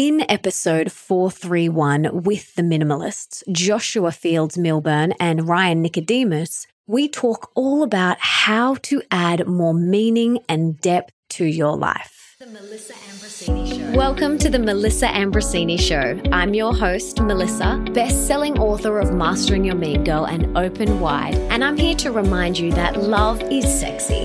In episode 431 with the minimalists, Joshua Fields Millburn and Ryan Nicodemus, we talk all about how to add more meaning and depth to your life. The Melissa Ambrosini Show. Welcome to the Melissa Ambrosini Show. I'm your host, Melissa, best-selling author of Mastering Your Mean Girl and Open Wide, and I'm here to remind you that love is sexy,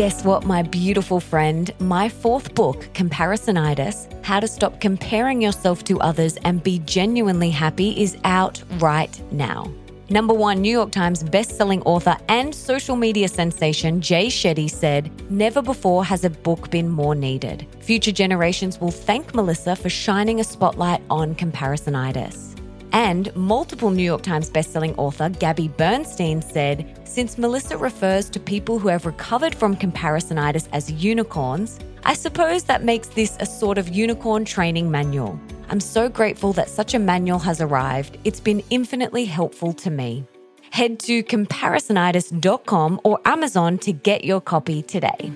Guess what, my beautiful friend? My fourth book, Comparisonitis How to Stop Comparing Yourself to Others and Be Genuinely Happy, is out right now. Number one New York Times bestselling author and social media sensation Jay Shetty said, Never before has a book been more needed. Future generations will thank Melissa for shining a spotlight on comparisonitis. And multiple New York Times bestselling author Gabby Bernstein said, Since Melissa refers to people who have recovered from comparisonitis as unicorns, I suppose that makes this a sort of unicorn training manual. I'm so grateful that such a manual has arrived. It's been infinitely helpful to me. Head to comparisonitis.com or Amazon to get your copy today.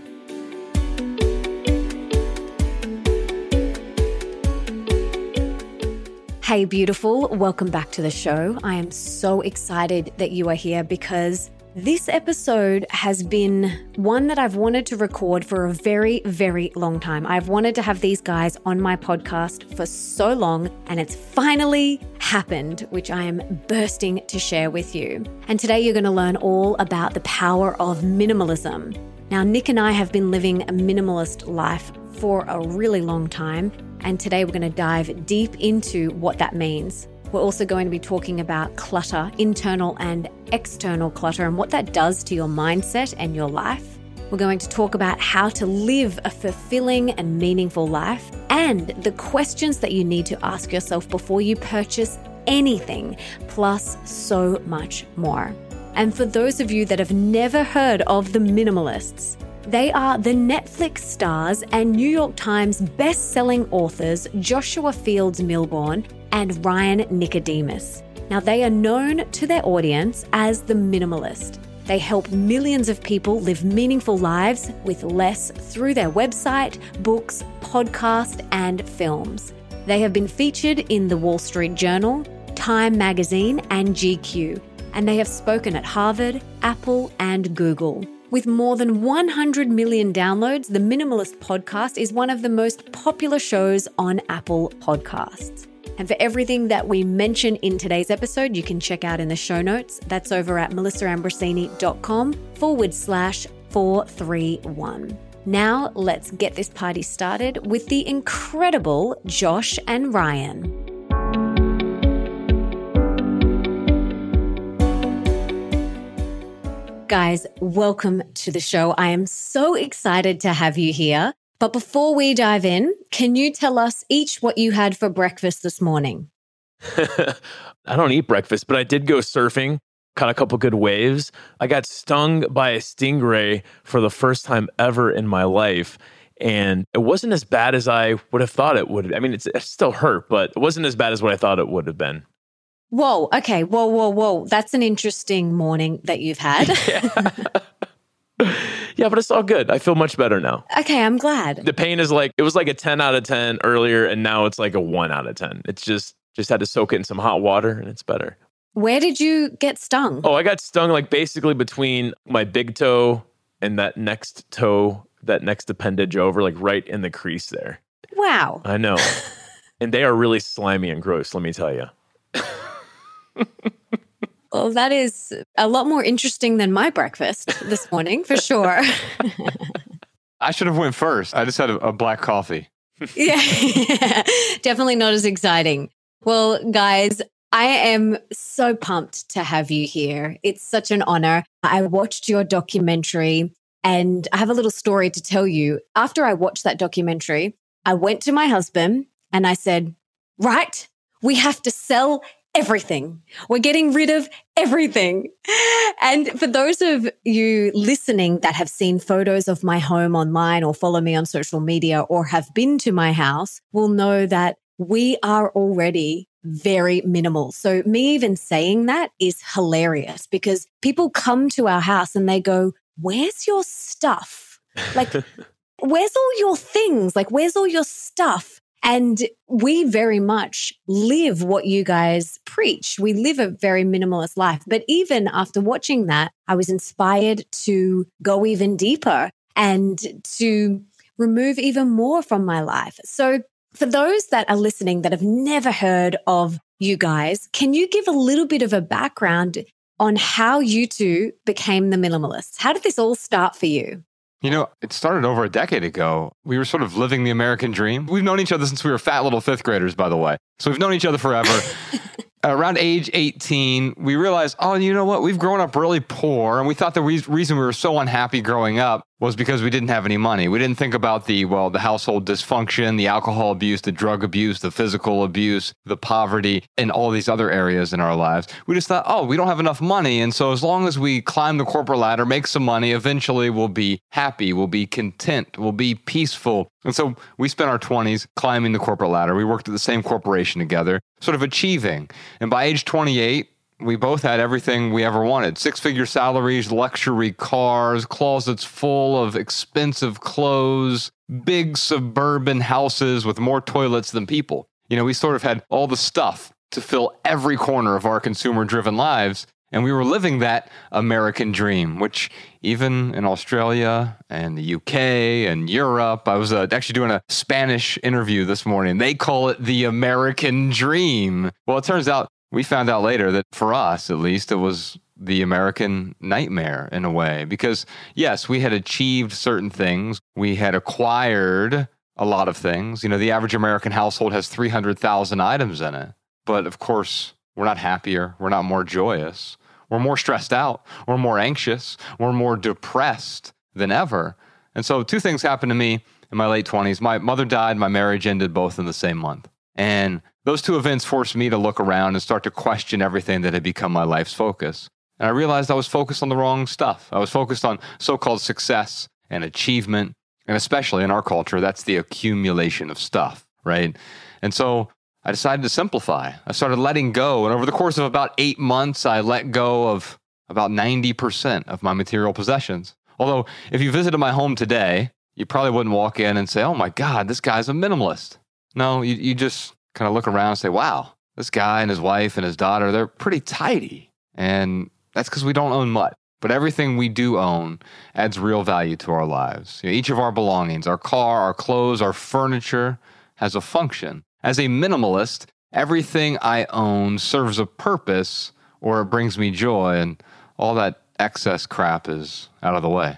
Hey, beautiful. Welcome back to the show. I am so excited that you are here because this episode has been one that I've wanted to record for a very, very long time. I've wanted to have these guys on my podcast for so long, and it's finally happened, which I am bursting to share with you. And today you're going to learn all about the power of minimalism. Now, Nick and I have been living a minimalist life for a really long time. And today we're going to dive deep into what that means. We're also going to be talking about clutter, internal and external clutter, and what that does to your mindset and your life. We're going to talk about how to live a fulfilling and meaningful life and the questions that you need to ask yourself before you purchase anything, plus so much more. And for those of you that have never heard of the minimalists, they are the Netflix stars and New York Times best-selling authors Joshua Fields Millburn and Ryan Nicodemus. Now, they are known to their audience as the minimalist. They help millions of people live meaningful lives with less through their website, books, podcast, and films. They have been featured in the Wall Street Journal, Time Magazine, and GQ, and they have spoken at Harvard, Apple, and Google. With more than 100 million downloads, the Minimalist Podcast is one of the most popular shows on Apple Podcasts. And for everything that we mention in today's episode, you can check out in the show notes. That's over at melissaambrosini.com forward slash 431. Now, let's get this party started with the incredible Josh and Ryan. Guys, welcome to the show. I am so excited to have you here. But before we dive in, can you tell us each what you had for breakfast this morning? I don't eat breakfast, but I did go surfing, caught a couple good waves. I got stung by a stingray for the first time ever in my life. And it wasn't as bad as I would have thought it would. I mean, it still hurt, but it wasn't as bad as what I thought it would have been. Whoa. Okay. Whoa, whoa, whoa. That's an interesting morning that you've had. yeah. yeah, but it's all good. I feel much better now. Okay, I'm glad. The pain is like it was like a 10 out of 10 earlier and now it's like a 1 out of 10. It's just just had to soak it in some hot water and it's better. Where did you get stung? Oh, I got stung like basically between my big toe and that next toe, that next appendage over like right in the crease there. Wow. I know. and they are really slimy and gross, let me tell you well, that is a lot more interesting than my breakfast this morning, for sure. I should have went first. I just had a, a black coffee. yeah, definitely not as exciting. Well, guys, I am so pumped to have you here. It's such an honor. I watched your documentary and I have a little story to tell you. After I watched that documentary, I went to my husband and I said, Right, we have to sell everything. We're getting rid of everything. And for those of you listening that have seen photos of my home online or follow me on social media or have been to my house will know that we are already very minimal. So me even saying that is hilarious because people come to our house and they go, where's your stuff? Like, where's all your things? Like, where's all your stuff? And we very much live what you guys preach. We live a very minimalist life. But even after watching that, I was inspired to go even deeper and to remove even more from my life. So, for those that are listening that have never heard of you guys, can you give a little bit of a background on how you two became the minimalists? How did this all start for you? You know, it started over a decade ago. We were sort of living the American dream. We've known each other since we were fat little fifth graders, by the way. So we've known each other forever. Uh, around age 18, we realized, oh, you know what? We've grown up really poor. And we thought the re- reason we were so unhappy growing up was because we didn't have any money. We didn't think about the, well, the household dysfunction, the alcohol abuse, the drug abuse, the physical abuse, the poverty, and all these other areas in our lives. We just thought, oh, we don't have enough money. And so as long as we climb the corporate ladder, make some money, eventually we'll be happy, we'll be content, we'll be peaceful. And so we spent our 20s climbing the corporate ladder. We worked at the same corporation together, sort of achieving. And by age 28, we both had everything we ever wanted six figure salaries, luxury cars, closets full of expensive clothes, big suburban houses with more toilets than people. You know, we sort of had all the stuff to fill every corner of our consumer driven lives. And we were living that American dream, which even in Australia and the UK and Europe, I was uh, actually doing a Spanish interview this morning. They call it the American dream. Well, it turns out we found out later that for us, at least, it was the American nightmare in a way. Because, yes, we had achieved certain things, we had acquired a lot of things. You know, the average American household has 300,000 items in it. But of course, we're not happier, we're not more joyous. We're more stressed out, we're more anxious, we're more depressed than ever. And so, two things happened to me in my late 20s. My mother died, my marriage ended both in the same month. And those two events forced me to look around and start to question everything that had become my life's focus. And I realized I was focused on the wrong stuff. I was focused on so called success and achievement. And especially in our culture, that's the accumulation of stuff, right? And so I decided to simplify. I started letting go. And over the course of about eight months, I let go of about 90% of my material possessions. Although, if you visited my home today, you probably wouldn't walk in and say, oh my God, this guy's a minimalist. No, you, you just kind of look around and say, wow, this guy and his wife and his daughter, they're pretty tidy. And that's because we don't own much. But everything we do own adds real value to our lives. You know, each of our belongings, our car, our clothes, our furniture, has a function. As a minimalist, everything I own serves a purpose or it brings me joy, and all that excess crap is out of the way.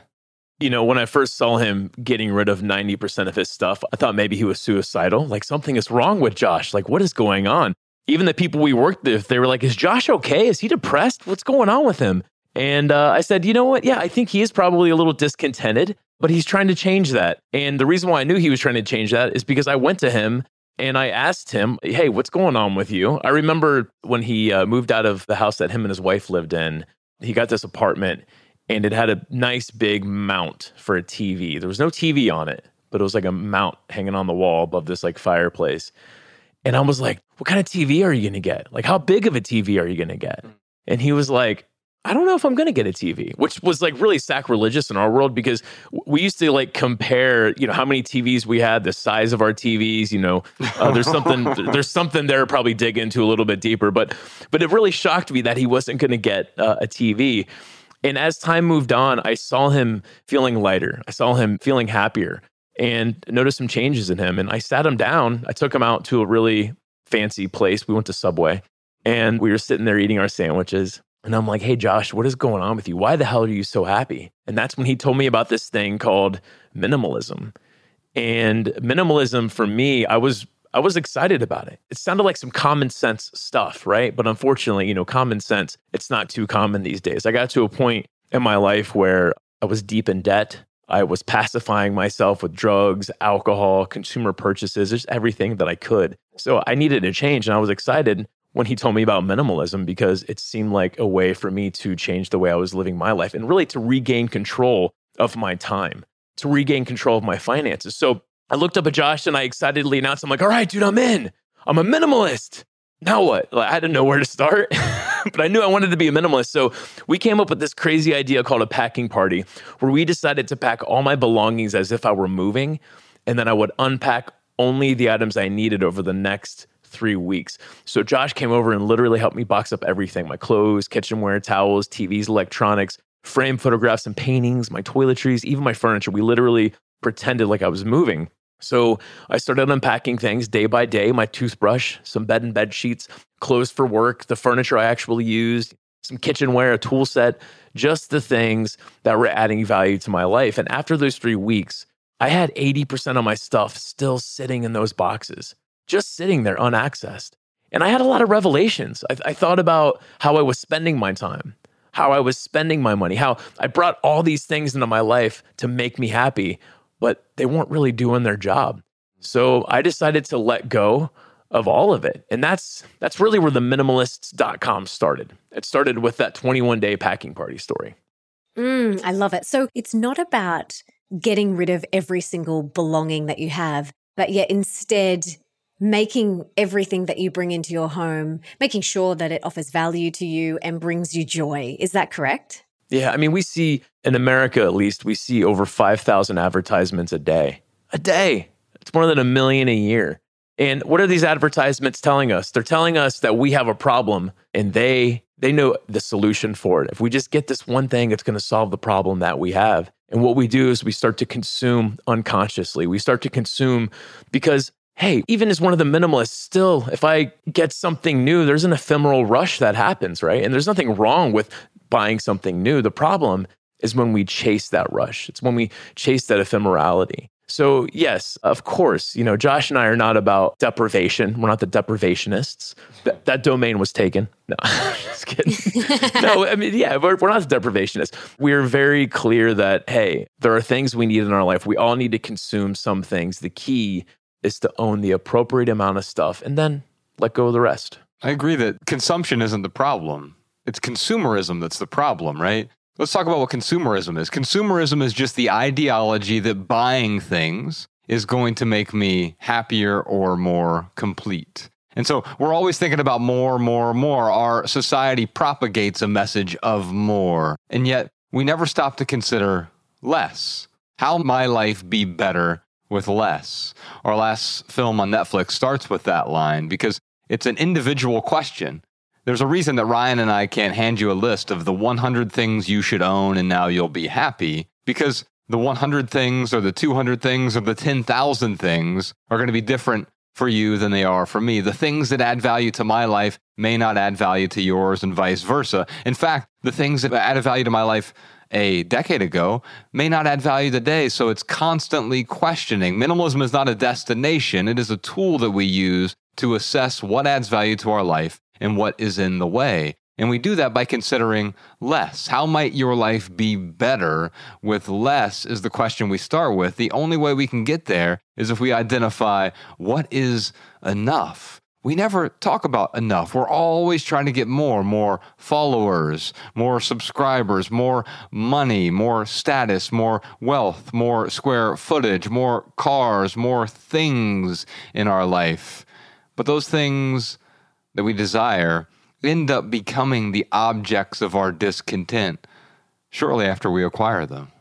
You know, when I first saw him getting rid of 90% of his stuff, I thought maybe he was suicidal. Like something is wrong with Josh. Like, what is going on? Even the people we worked with, they were like, Is Josh okay? Is he depressed? What's going on with him? And uh, I said, You know what? Yeah, I think he is probably a little discontented, but he's trying to change that. And the reason why I knew he was trying to change that is because I went to him and I asked him, Hey, what's going on with you? I remember when he uh, moved out of the house that him and his wife lived in, he got this apartment and it had a nice big mount for a TV. There was no TV on it, but it was like a mount hanging on the wall above this like fireplace. And I was like, "What kind of TV are you going to get? Like how big of a TV are you going to get?" And he was like, I don't know if I'm going to get a TV, which was like really sacrilegious in our world because we used to like compare, you know, how many TVs we had, the size of our TVs. You know, uh, there's something there's something there probably dig into a little bit deeper, but but it really shocked me that he wasn't going to get uh, a TV. And as time moved on, I saw him feeling lighter. I saw him feeling happier and noticed some changes in him. And I sat him down. I took him out to a really fancy place. We went to Subway and we were sitting there eating our sandwiches. And I'm like, hey, Josh, what is going on with you? Why the hell are you so happy? And that's when he told me about this thing called minimalism. And minimalism for me, I was I was excited about it. It sounded like some common sense stuff, right? But unfortunately, you know, common sense, it's not too common these days. I got to a point in my life where I was deep in debt. I was pacifying myself with drugs, alcohol, consumer purchases, just everything that I could. So I needed a change and I was excited when he told me about minimalism because it seemed like a way for me to change the way I was living my life and really to regain control of my time, to regain control of my finances. So I looked up at Josh and I excitedly announced, I'm like, all right, dude, I'm in. I'm a minimalist. Now what? Like, I didn't know where to start, but I knew I wanted to be a minimalist. So we came up with this crazy idea called a packing party, where we decided to pack all my belongings as if I were moving. And then I would unpack only the items I needed over the next three weeks. So Josh came over and literally helped me box up everything my clothes, kitchenware, towels, TVs, electronics, frame photographs and paintings, my toiletries, even my furniture. We literally pretended like I was moving. So I started unpacking things day by day my toothbrush, some bed and bed sheets, clothes for work, the furniture I actually used, some kitchenware, a tool set, just the things that were adding value to my life. And after those three weeks, I had 80% of my stuff still sitting in those boxes, just sitting there unaccessed. And I had a lot of revelations. I, I thought about how I was spending my time, how I was spending my money, how I brought all these things into my life to make me happy but they weren't really doing their job. So I decided to let go of all of it. And that's that's really where the minimalists.com started. It started with that 21 day packing party story. Mm, I love it. So it's not about getting rid of every single belonging that you have, but yet instead making everything that you bring into your home, making sure that it offers value to you and brings you joy. Is that correct? Yeah, I mean, we see in America at least, we see over 5,000 advertisements a day. A day. It's more than a million a year. And what are these advertisements telling us? They're telling us that we have a problem and they they know the solution for it. If we just get this one thing, it's going to solve the problem that we have. And what we do is we start to consume unconsciously. We start to consume because hey, even as one of the minimalists, still, if I get something new, there's an ephemeral rush that happens, right? And there's nothing wrong with buying something new. The problem is when we chase that rush. It's when we chase that ephemerality. So, yes, of course, you know, Josh and I are not about deprivation. We're not the deprivationists. That, that domain was taken. No, just kidding. no, I mean, yeah, we're, we're not the deprivationists. We're very clear that, hey, there are things we need in our life. We all need to consume some things. The key is to own the appropriate amount of stuff and then let go of the rest. I agree that consumption isn't the problem. It's consumerism that's the problem, right? Let's talk about what consumerism is. Consumerism is just the ideology that buying things is going to make me happier or more complete. And so we're always thinking about more, more, more. Our society propagates a message of more. And yet we never stop to consider less. How my life be better with less? Our last film on Netflix starts with that line because it's an individual question. There's a reason that Ryan and I can't hand you a list of the 100 things you should own and now you'll be happy because the 100 things or the 200 things or the 10,000 things are going to be different for you than they are for me. The things that add value to my life may not add value to yours and vice versa. In fact, the things that added value to my life a decade ago may not add value today. So it's constantly questioning. Minimalism is not a destination, it is a tool that we use to assess what adds value to our life and what is in the way. And we do that by considering less. How might your life be better with less? Is the question we start with. The only way we can get there is if we identify what is enough. We never talk about enough. We're always trying to get more, more followers, more subscribers, more money, more status, more wealth, more square footage, more cars, more things in our life. But those things that we desire end up becoming the objects of our discontent shortly after we acquire them.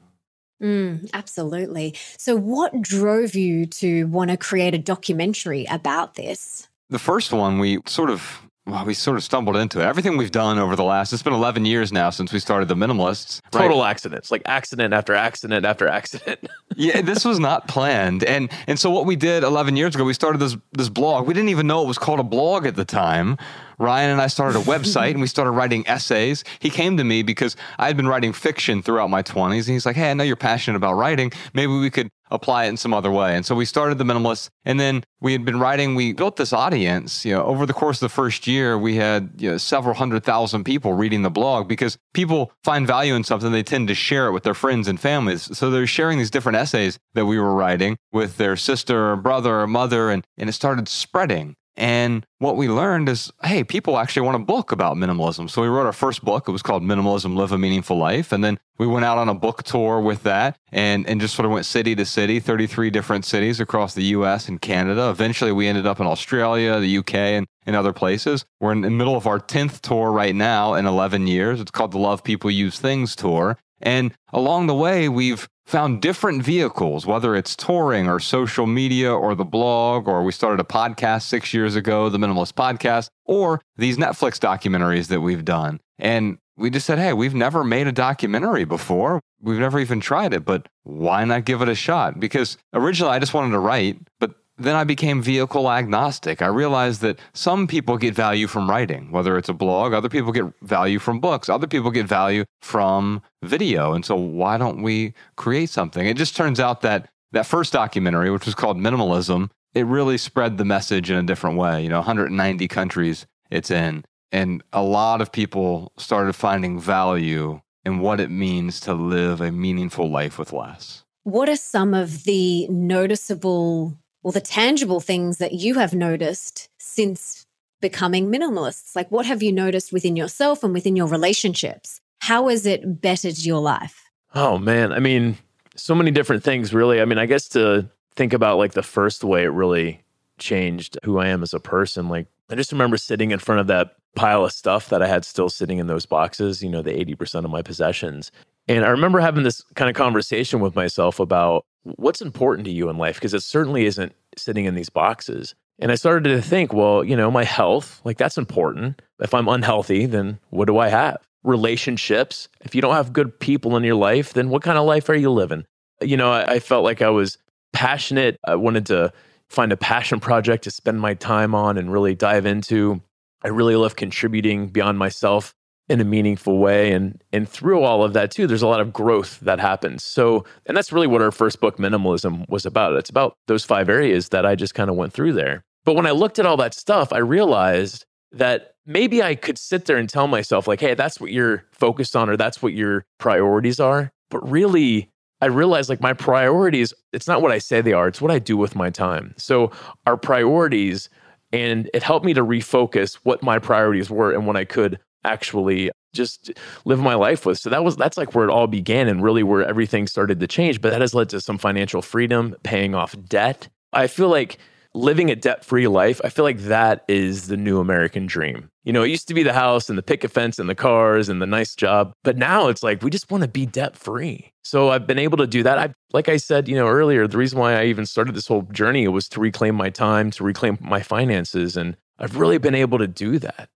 Mm, absolutely. So, what drove you to want to create a documentary about this? The first one, we sort of well, we sort of stumbled into it. Everything we've done over the last, it's been 11 years now since we started the minimalists. Right? Total accidents, like accident after accident after accident. yeah, this was not planned. And and so what we did 11 years ago, we started this this blog. We didn't even know it was called a blog at the time. Ryan and I started a website and we started writing essays. He came to me because I had been writing fiction throughout my 20s. And he's like, Hey, I know you're passionate about writing. Maybe we could apply it in some other way. And so we started the minimalists and then we had been writing, we built this audience, you know, over the course of the first year, we had, you know, several hundred thousand people reading the blog because people find value in something. They tend to share it with their friends and families. So they're sharing these different essays that we were writing with their sister or brother or mother. And, and it started spreading. And what we learned is, hey, people actually want a book about minimalism. So we wrote our first book. It was called Minimalism Live a Meaningful Life. And then we went out on a book tour with that and, and just sort of went city to city, 33 different cities across the US and Canada. Eventually, we ended up in Australia, the UK, and, and other places. We're in the middle of our 10th tour right now in 11 years. It's called the Love People Use Things Tour. And along the way, we've found different vehicles, whether it's touring or social media or the blog, or we started a podcast six years ago, the Minimalist Podcast, or these Netflix documentaries that we've done. And we just said, hey, we've never made a documentary before. We've never even tried it, but why not give it a shot? Because originally I just wanted to write, but then I became vehicle agnostic. I realized that some people get value from writing, whether it's a blog, other people get value from books, other people get value from video. And so why don't we create something? It just turns out that that first documentary, which was called Minimalism, it really spread the message in a different way. You know, 190 countries it's in. And a lot of people started finding value in what it means to live a meaningful life with less. What are some of the noticeable or the tangible things that you have noticed since becoming minimalists? Like, what have you noticed within yourself and within your relationships? How has it bettered your life? Oh, man. I mean, so many different things, really. I mean, I guess to think about like the first way it really changed who I am as a person, like, I just remember sitting in front of that pile of stuff that I had still sitting in those boxes, you know, the 80% of my possessions. And I remember having this kind of conversation with myself about what's important to you in life because it certainly isn't sitting in these boxes. And I started to think, well, you know, my health, like that's important. If I'm unhealthy, then what do I have? Relationships. If you don't have good people in your life, then what kind of life are you living? You know, I, I felt like I was passionate. I wanted to find a passion project to spend my time on and really dive into. I really love contributing beyond myself in a meaningful way. And and through all of that too there's a lot of growth that happens. So and that's really what our first book minimalism was about. It's about those five areas that i just kind of went through there. But when i looked at all that stuff i realized that maybe i could sit there and tell myself like hey that's what you're focused on or that's what your priorities are. But really i realized like my priorities it's not what i say they are it's what i do with my time. So our priorities and it helped me to refocus what my priorities were and when i could actually just live my life with. So that was that's like where it all began and really where everything started to change. But that has led to some financial freedom, paying off debt. I feel like living a debt-free life, I feel like that is the new American dream. You know, it used to be the house and the picket fence and the cars and the nice job, but now it's like we just want to be debt-free. So I've been able to do that. I like I said, you know, earlier, the reason why I even started this whole journey was to reclaim my time, to reclaim my finances and I've really been able to do that.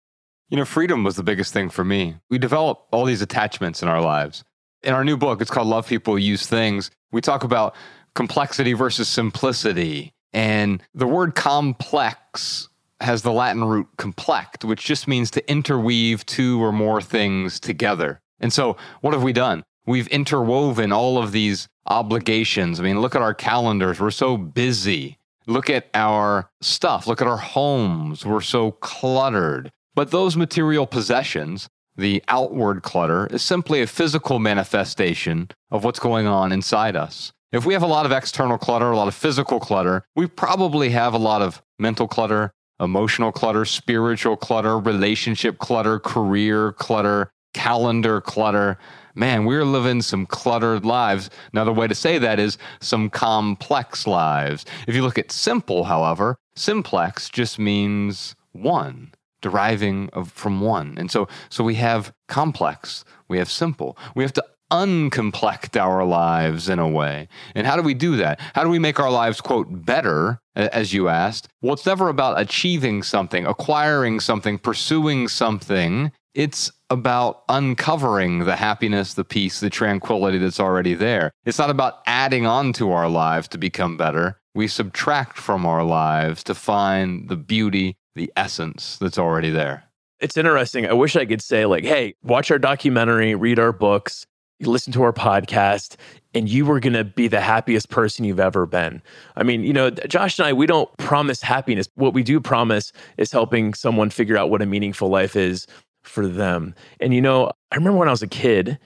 You know, freedom was the biggest thing for me. We develop all these attachments in our lives. In our new book, it's called Love People Use Things. We talk about complexity versus simplicity. And the word complex has the Latin root complect, which just means to interweave two or more things together. And so, what have we done? We've interwoven all of these obligations. I mean, look at our calendars. We're so busy. Look at our stuff. Look at our homes. We're so cluttered. But those material possessions, the outward clutter, is simply a physical manifestation of what's going on inside us. If we have a lot of external clutter, a lot of physical clutter, we probably have a lot of mental clutter, emotional clutter, spiritual clutter, relationship clutter, career clutter, calendar clutter. Man, we're living some cluttered lives. Another way to say that is some complex lives. If you look at simple, however, simplex just means one deriving of, from one. And so, so we have complex, we have simple. We have to uncomplex our lives in a way. And how do we do that? How do we make our lives, quote, better, as you asked? Well, it's never about achieving something, acquiring something, pursuing something. It's about uncovering the happiness, the peace, the tranquility that's already there. It's not about adding on to our lives to become better. We subtract from our lives to find the beauty the essence that's already there. It's interesting. I wish I could say, like, hey, watch our documentary, read our books, listen to our podcast, and you were going to be the happiest person you've ever been. I mean, you know, Josh and I, we don't promise happiness. What we do promise is helping someone figure out what a meaningful life is for them. And, you know, I remember when I was a kid,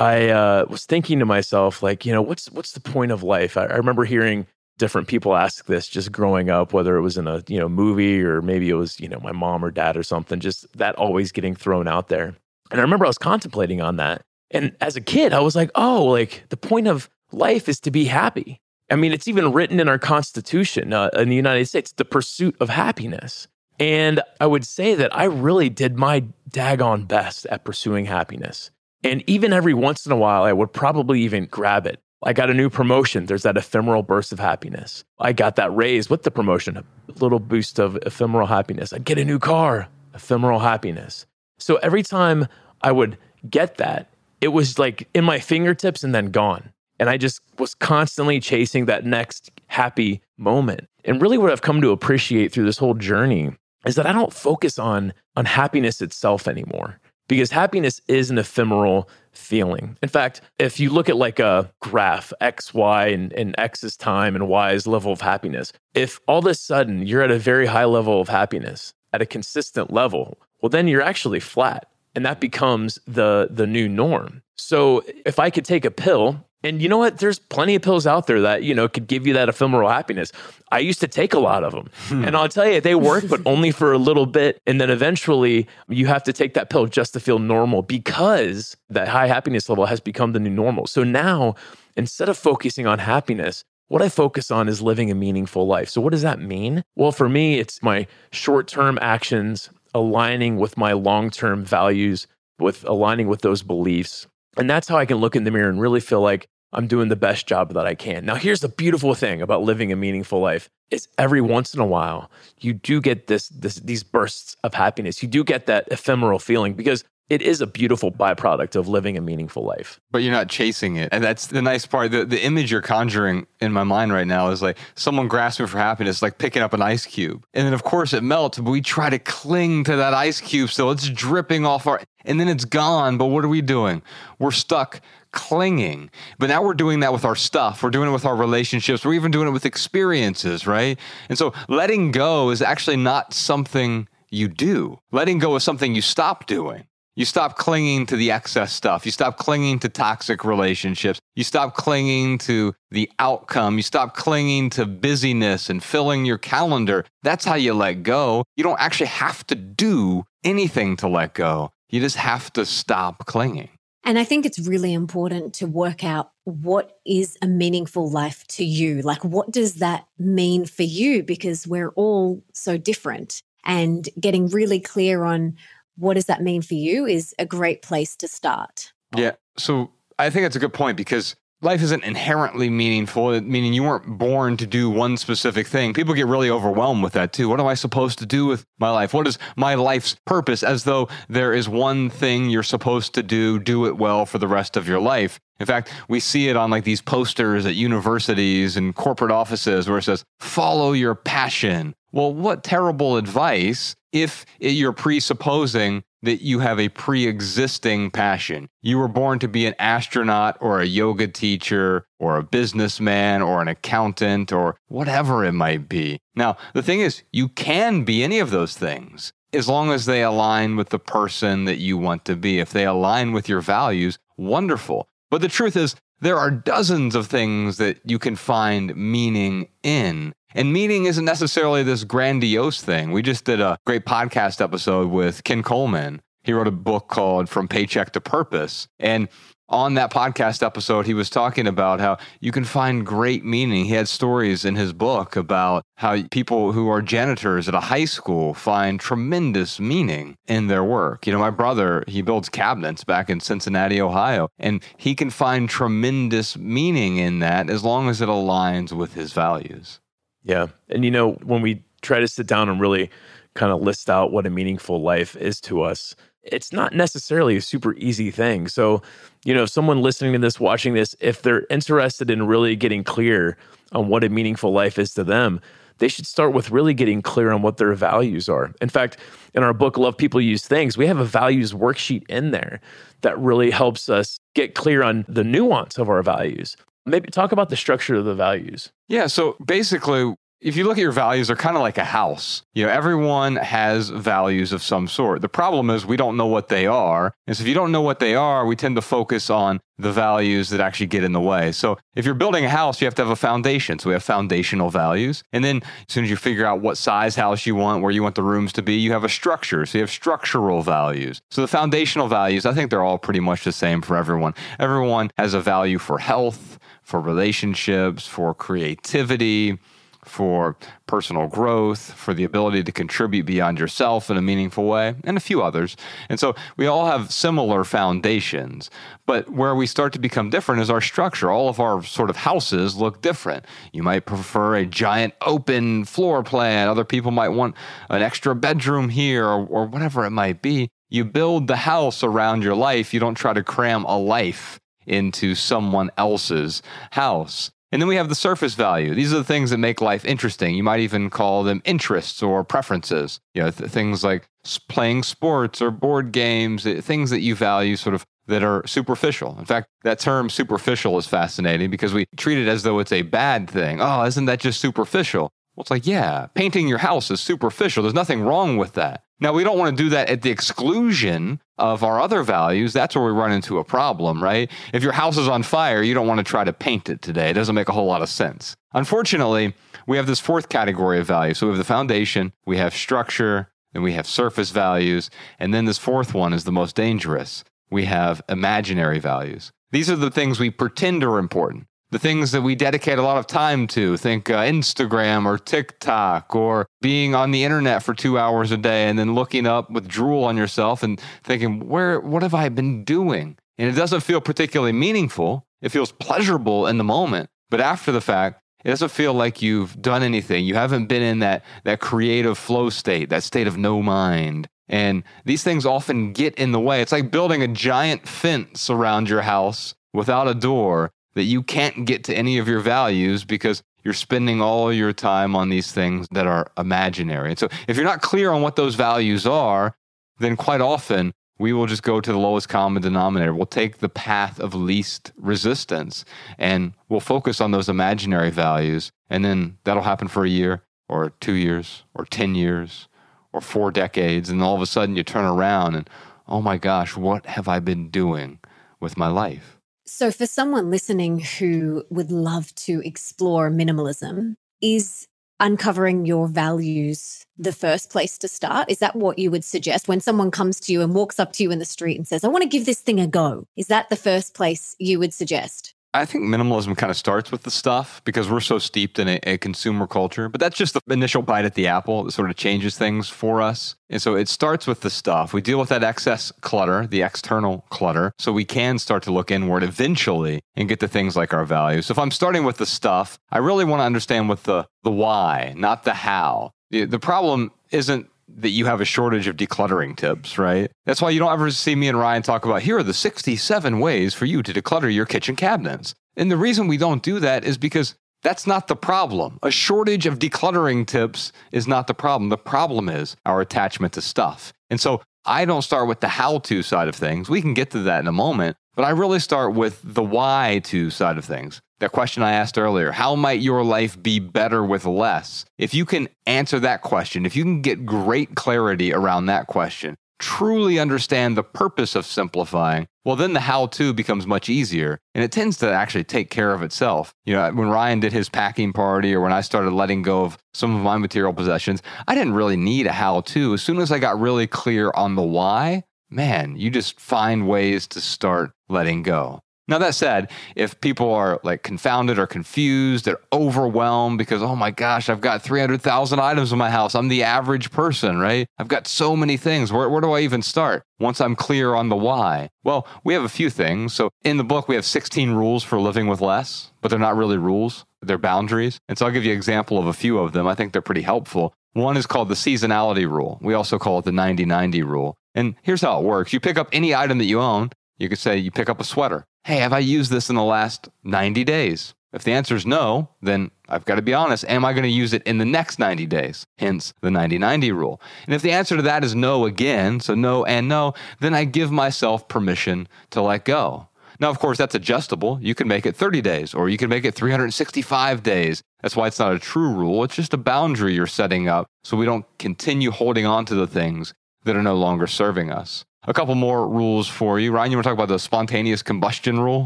I uh, was thinking to myself, like, you know, what's what's the point of life? I, I remember hearing different people ask this just growing up, whether it was in a you know movie or maybe it was you know my mom or dad or something. Just that always getting thrown out there. And I remember I was contemplating on that. And as a kid, I was like, oh, like the point of life is to be happy. I mean, it's even written in our Constitution uh, in the United States, the pursuit of happiness. And I would say that I really did my daggone best at pursuing happiness. And even every once in a while, I would probably even grab it. I got a new promotion. There's that ephemeral burst of happiness. I got that raise with the promotion, a little boost of ephemeral happiness. I get a new car, ephemeral happiness. So every time I would get that, it was like in my fingertips and then gone. And I just was constantly chasing that next happy moment. And really, what I've come to appreciate through this whole journey is that I don't focus on, on happiness itself anymore because happiness is an ephemeral feeling. In fact, if you look at like a graph, X, Y, and, and X is time and Y is level of happiness, if all of a sudden you're at a very high level of happiness at a consistent level, well, then you're actually flat. And that becomes the the new norm. So if I could take a pill and you know what? There's plenty of pills out there that, you know, could give you that ephemeral happiness. I used to take a lot of them. Hmm. and I'll tell you, they work, but only for a little bit. And then eventually you have to take that pill just to feel normal because that high happiness level has become the new normal. So now, instead of focusing on happiness, what I focus on is living a meaningful life. So, what does that mean? Well, for me, it's my short term actions aligning with my long term values, with aligning with those beliefs. And that's how I can look in the mirror and really feel like I'm doing the best job that I can. Now, here's the beautiful thing about living a meaningful life is every once in a while you do get this, this these bursts of happiness. You do get that ephemeral feeling because it is a beautiful byproduct of living a meaningful life. But you're not chasing it. And that's the nice part. The, the image you're conjuring in my mind right now is like someone grasping for happiness, like picking up an ice cube. And then, of course, it melts, but we try to cling to that ice cube. So it's dripping off our, and then it's gone. But what are we doing? We're stuck clinging. But now we're doing that with our stuff. We're doing it with our relationships. We're even doing it with experiences, right? And so letting go is actually not something you do. Letting go is something you stop doing. You stop clinging to the excess stuff. You stop clinging to toxic relationships. You stop clinging to the outcome. You stop clinging to busyness and filling your calendar. That's how you let go. You don't actually have to do anything to let go. You just have to stop clinging. And I think it's really important to work out what is a meaningful life to you? Like, what does that mean for you? Because we're all so different. And getting really clear on what does that mean for you is a great place to start. Yeah. So I think that's a good point because life isn't inherently meaningful, meaning you weren't born to do one specific thing. People get really overwhelmed with that too. What am I supposed to do with my life? What is my life's purpose? As though there is one thing you're supposed to do, do it well for the rest of your life. In fact, we see it on like these posters at universities and corporate offices where it says, follow your passion. Well, what terrible advice if you're presupposing that you have a pre existing passion. You were born to be an astronaut or a yoga teacher or a businessman or an accountant or whatever it might be. Now, the thing is, you can be any of those things as long as they align with the person that you want to be. If they align with your values, wonderful. But the truth is, there are dozens of things that you can find meaning in. And meaning isn't necessarily this grandiose thing. We just did a great podcast episode with Ken Coleman. He wrote a book called From Paycheck to Purpose. And on that podcast episode, he was talking about how you can find great meaning. He had stories in his book about how people who are janitors at a high school find tremendous meaning in their work. You know, my brother, he builds cabinets back in Cincinnati, Ohio, and he can find tremendous meaning in that as long as it aligns with his values. Yeah. And you know, when we try to sit down and really kind of list out what a meaningful life is to us, it's not necessarily a super easy thing. So, you know, if someone listening to this, watching this, if they're interested in really getting clear on what a meaningful life is to them, they should start with really getting clear on what their values are. In fact, in our book, Love People Use Things, we have a values worksheet in there that really helps us get clear on the nuance of our values. Maybe talk about the structure of the values. Yeah. So basically, if you look at your values, they're kind of like a house. You know, everyone has values of some sort. The problem is we don't know what they are. And so if you don't know what they are, we tend to focus on the values that actually get in the way. So if you're building a house, you have to have a foundation. So we have foundational values. And then as soon as you figure out what size house you want, where you want the rooms to be, you have a structure. So you have structural values. So the foundational values, I think they're all pretty much the same for everyone. Everyone has a value for health, for relationships, for creativity, for personal growth, for the ability to contribute beyond yourself in a meaningful way, and a few others. And so we all have similar foundations. But where we start to become different is our structure. All of our sort of houses look different. You might prefer a giant open floor plan, other people might want an extra bedroom here, or, or whatever it might be. You build the house around your life, you don't try to cram a life into someone else's house. And then we have the surface value. These are the things that make life interesting. You might even call them interests or preferences. You know, th- things like playing sports or board games, eh, things that you value sort of that are superficial. In fact, that term superficial is fascinating because we treat it as though it's a bad thing. Oh, isn't that just superficial? Well, it's like, yeah, painting your house is superficial. There's nothing wrong with that. Now, we don't want to do that at the exclusion of our other values. That's where we run into a problem, right? If your house is on fire, you don't want to try to paint it today. It doesn't make a whole lot of sense. Unfortunately, we have this fourth category of values. So we have the foundation, we have structure, and we have surface values. And then this fourth one is the most dangerous. We have imaginary values. These are the things we pretend are important the things that we dedicate a lot of time to. Think uh, Instagram or TikTok or being on the internet for two hours a day and then looking up with drool on yourself and thinking, where, what have I been doing? And it doesn't feel particularly meaningful. It feels pleasurable in the moment. But after the fact, it doesn't feel like you've done anything. You haven't been in that, that creative flow state, that state of no mind. And these things often get in the way. It's like building a giant fence around your house without a door that you can't get to any of your values because you're spending all your time on these things that are imaginary. And so if you're not clear on what those values are, then quite often we will just go to the lowest common denominator. We'll take the path of least resistance and we'll focus on those imaginary values. And then that'll happen for a year or two years or 10 years or four decades. And all of a sudden you turn around and, oh my gosh, what have I been doing with my life? So, for someone listening who would love to explore minimalism, is uncovering your values the first place to start? Is that what you would suggest when someone comes to you and walks up to you in the street and says, I want to give this thing a go? Is that the first place you would suggest? I think minimalism kind of starts with the stuff because we're so steeped in a, a, consumer culture. But that's just the initial bite at the apple that sort of changes things for us. And so it starts with the stuff. We deal with that excess clutter, the external clutter, so we can start to look inward eventually and get to things like our values. So if I'm starting with the stuff, I really want to understand what the the why, not the how. The, the problem isn't that you have a shortage of decluttering tips, right? That's why you don't ever see me and Ryan talk about here are the 67 ways for you to declutter your kitchen cabinets. And the reason we don't do that is because that's not the problem. A shortage of decluttering tips is not the problem. The problem is our attachment to stuff. And so I don't start with the how to side of things. We can get to that in a moment, but I really start with the why to side of things that question I asked earlier how might your life be better with less? If you can answer that question, if you can get great clarity around that question, truly understand the purpose of simplifying, well, then the how to becomes much easier. And it tends to actually take care of itself. You know, when Ryan did his packing party or when I started letting go of some of my material possessions, I didn't really need a how to. As soon as I got really clear on the why, man, you just find ways to start letting go. Now, that said, if people are like confounded or confused, they're overwhelmed because, oh my gosh, I've got 300,000 items in my house. I'm the average person, right? I've got so many things. Where, where do I even start once I'm clear on the why? Well, we have a few things. So in the book, we have 16 rules for living with less, but they're not really rules, they're boundaries. And so I'll give you an example of a few of them. I think they're pretty helpful. One is called the seasonality rule. We also call it the 90 90 rule. And here's how it works you pick up any item that you own. You could say you pick up a sweater hey, have I used this in the last 90 days? If the answer is no, then I've got to be honest. Am I going to use it in the next 90 days? Hence the 90 90 rule. And if the answer to that is no again, so no and no, then I give myself permission to let go. Now, of course, that's adjustable. You can make it 30 days or you can make it 365 days. That's why it's not a true rule. It's just a boundary you're setting up so we don't continue holding on to the things that are no longer serving us. A couple more rules for you. Ryan, you want to talk about the spontaneous combustion rule?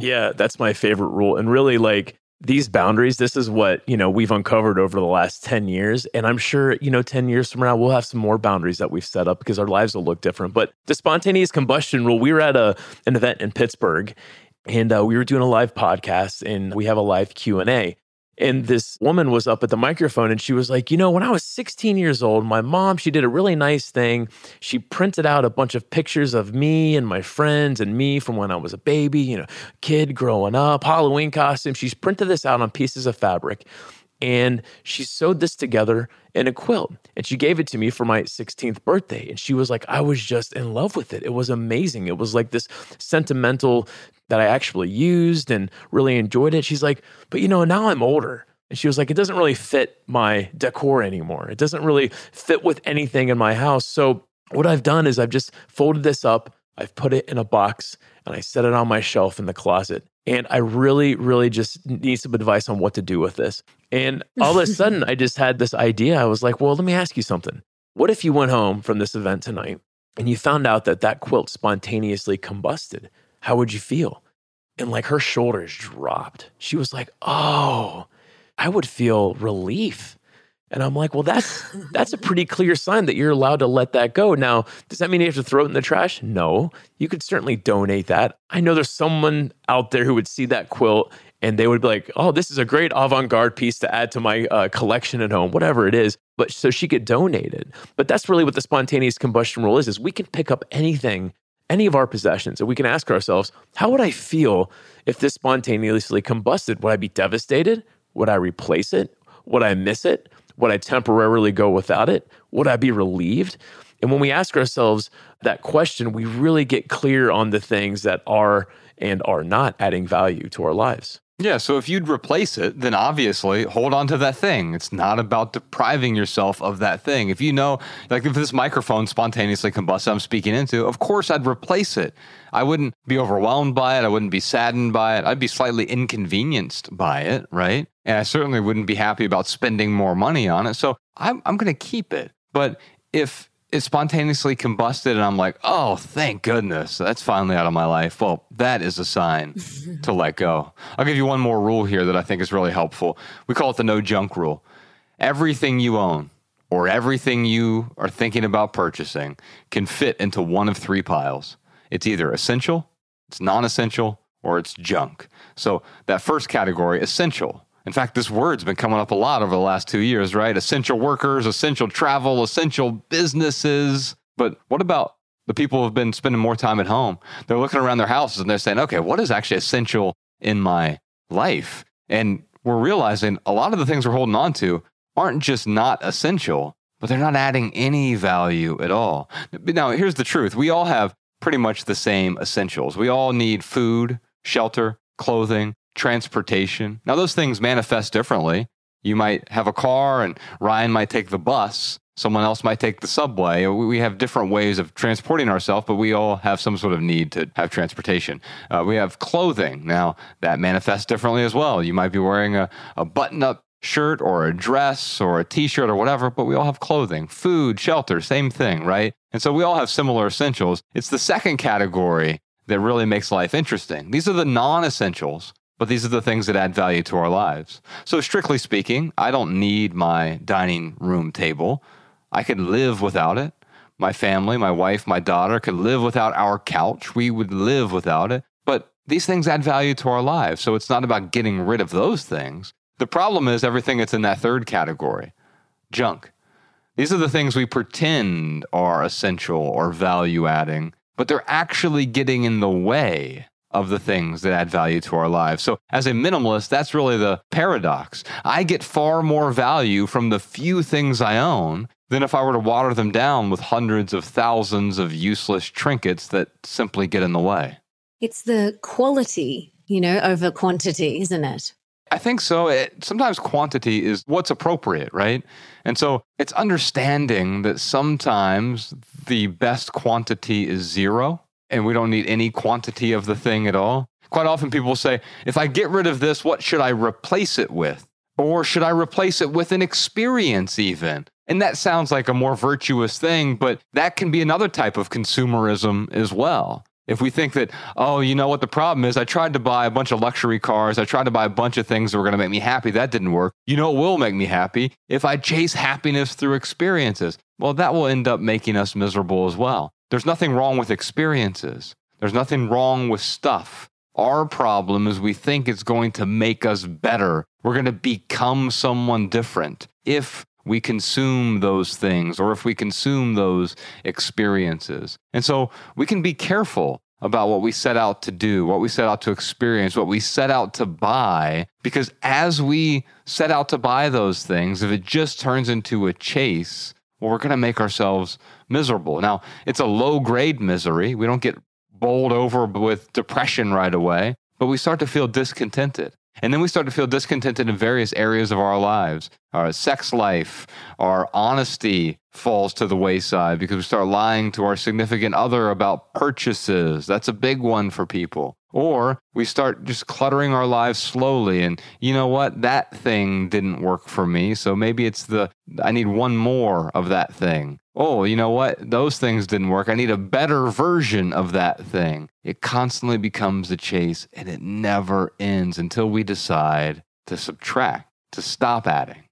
Yeah, that's my favorite rule. And really, like, these boundaries this is what you know we've uncovered over the last 10 years and i'm sure you know 10 years from now we'll have some more boundaries that we've set up because our lives will look different but the spontaneous combustion rule we were at a an event in pittsburgh and uh, we were doing a live podcast and we have a live q&a and this woman was up at the microphone and she was like, You know, when I was 16 years old, my mom, she did a really nice thing. She printed out a bunch of pictures of me and my friends and me from when I was a baby, you know, kid growing up, Halloween costume. She's printed this out on pieces of fabric and she sewed this together in a quilt and she gave it to me for my 16th birthday and she was like i was just in love with it. It was amazing. It was like this sentimental that i actually used and really enjoyed it. She's like but you know now i'm older. And she was like it doesn't really fit my decor anymore. It doesn't really fit with anything in my house. So what i've done is i've just folded this up i've put it in a box and i set it on my shelf in the closet. And I really, really just need some advice on what to do with this. And all of a sudden, I just had this idea. I was like, well, let me ask you something. What if you went home from this event tonight and you found out that that quilt spontaneously combusted? How would you feel? And like her shoulders dropped. She was like, oh, I would feel relief. And I'm like, well, that's that's a pretty clear sign that you're allowed to let that go. Now, does that mean you have to throw it in the trash? No. You could certainly donate that. I know there's someone out there who would see that quilt and they would be like, oh, this is a great avant-garde piece to add to my uh, collection at home, whatever it is. But so she could donate it. But that's really what the spontaneous combustion rule is: is we can pick up anything, any of our possessions, and we can ask ourselves, how would I feel if this spontaneously combusted? Would I be devastated? Would I replace it? Would I miss it? Would I temporarily go without it? Would I be relieved? And when we ask ourselves that question, we really get clear on the things that are and are not adding value to our lives. Yeah, so if you'd replace it, then obviously hold on to that thing. It's not about depriving yourself of that thing. If you know, like if this microphone spontaneously combusts, I'm speaking into, of course I'd replace it. I wouldn't be overwhelmed by it. I wouldn't be saddened by it. I'd be slightly inconvenienced by it, right? And I certainly wouldn't be happy about spending more money on it. So I'm, I'm going to keep it. But if it spontaneously combusted and I'm like, oh, thank goodness, that's finally out of my life. Well, that is a sign to let go. I'll give you one more rule here that I think is really helpful. We call it the no junk rule. Everything you own or everything you are thinking about purchasing can fit into one of three piles. It's either essential, it's non essential, or it's junk. So that first category, essential, in fact, this word's been coming up a lot over the last two years, right? Essential workers, essential travel, essential businesses. But what about the people who've been spending more time at home? They're looking around their houses and they're saying, okay, what is actually essential in my life? And we're realizing a lot of the things we're holding on to aren't just not essential, but they're not adding any value at all. Now, here's the truth we all have pretty much the same essentials. We all need food, shelter, clothing, transportation. Now, those things manifest differently. You might have a car, and Ryan might take the bus. Someone else might take the subway. We have different ways of transporting ourselves, but we all have some sort of need to have transportation. Uh, we have clothing. Now, that manifests differently as well. You might be wearing a, a button up shirt or a dress or a t shirt or whatever, but we all have clothing, food, shelter, same thing, right? And so we all have similar essentials. It's the second category that really makes life interesting. These are the non essentials but these are the things that add value to our lives. So, strictly speaking, I don't need my dining room table. I could live without it. My family, my wife, my daughter could live without our couch. We would live without it. But these things add value to our lives. So, it's not about getting rid of those things. The problem is everything that's in that third category junk. These are the things we pretend are essential or value adding, but they're actually getting in the way of the things that add value to our lives. So, as a minimalist, that's really the paradox. I get far more value from the few things I own than if I were to water them down with hundreds of thousands of useless trinkets that simply get in the way. It's the quality, you know, over quantity, isn't it? I think so. It, sometimes quantity is what's appropriate, right? And so it's understanding that sometimes the best quantity is zero and we don't need any quantity of the thing at all. Quite often people say, if I get rid of this, what should I replace it with? Or should I replace it with an experience, even? And that sounds like a more virtuous thing, but that can be another type of consumerism as well. If we think that, oh, you know what the problem is? I tried to buy a bunch of luxury cars. I tried to buy a bunch of things that were going to make me happy. That didn't work. You know what will make me happy? If I chase happiness through experiences. Well, that will end up making us miserable as well. There's nothing wrong with experiences, there's nothing wrong with stuff. Our problem is we think it's going to make us better. We're going to become someone different if we consume those things or if we consume those experiences. And so we can be careful about what we set out to do, what we set out to experience, what we set out to buy, because as we set out to buy those things, if it just turns into a chase, well, we're going to make ourselves miserable. Now, it's a low grade misery. We don't get bowled over with depression right away, but we start to feel discontented. And then we start to feel discontented in various areas of our lives. Our sex life, our honesty falls to the wayside because we start lying to our significant other about purchases. That's a big one for people. Or we start just cluttering our lives slowly. And you know what? That thing didn't work for me. So maybe it's the, I need one more of that thing. Oh, you know what? Those things didn't work. I need a better version of that thing. It constantly becomes a chase and it never ends until we decide to subtract, to stop adding.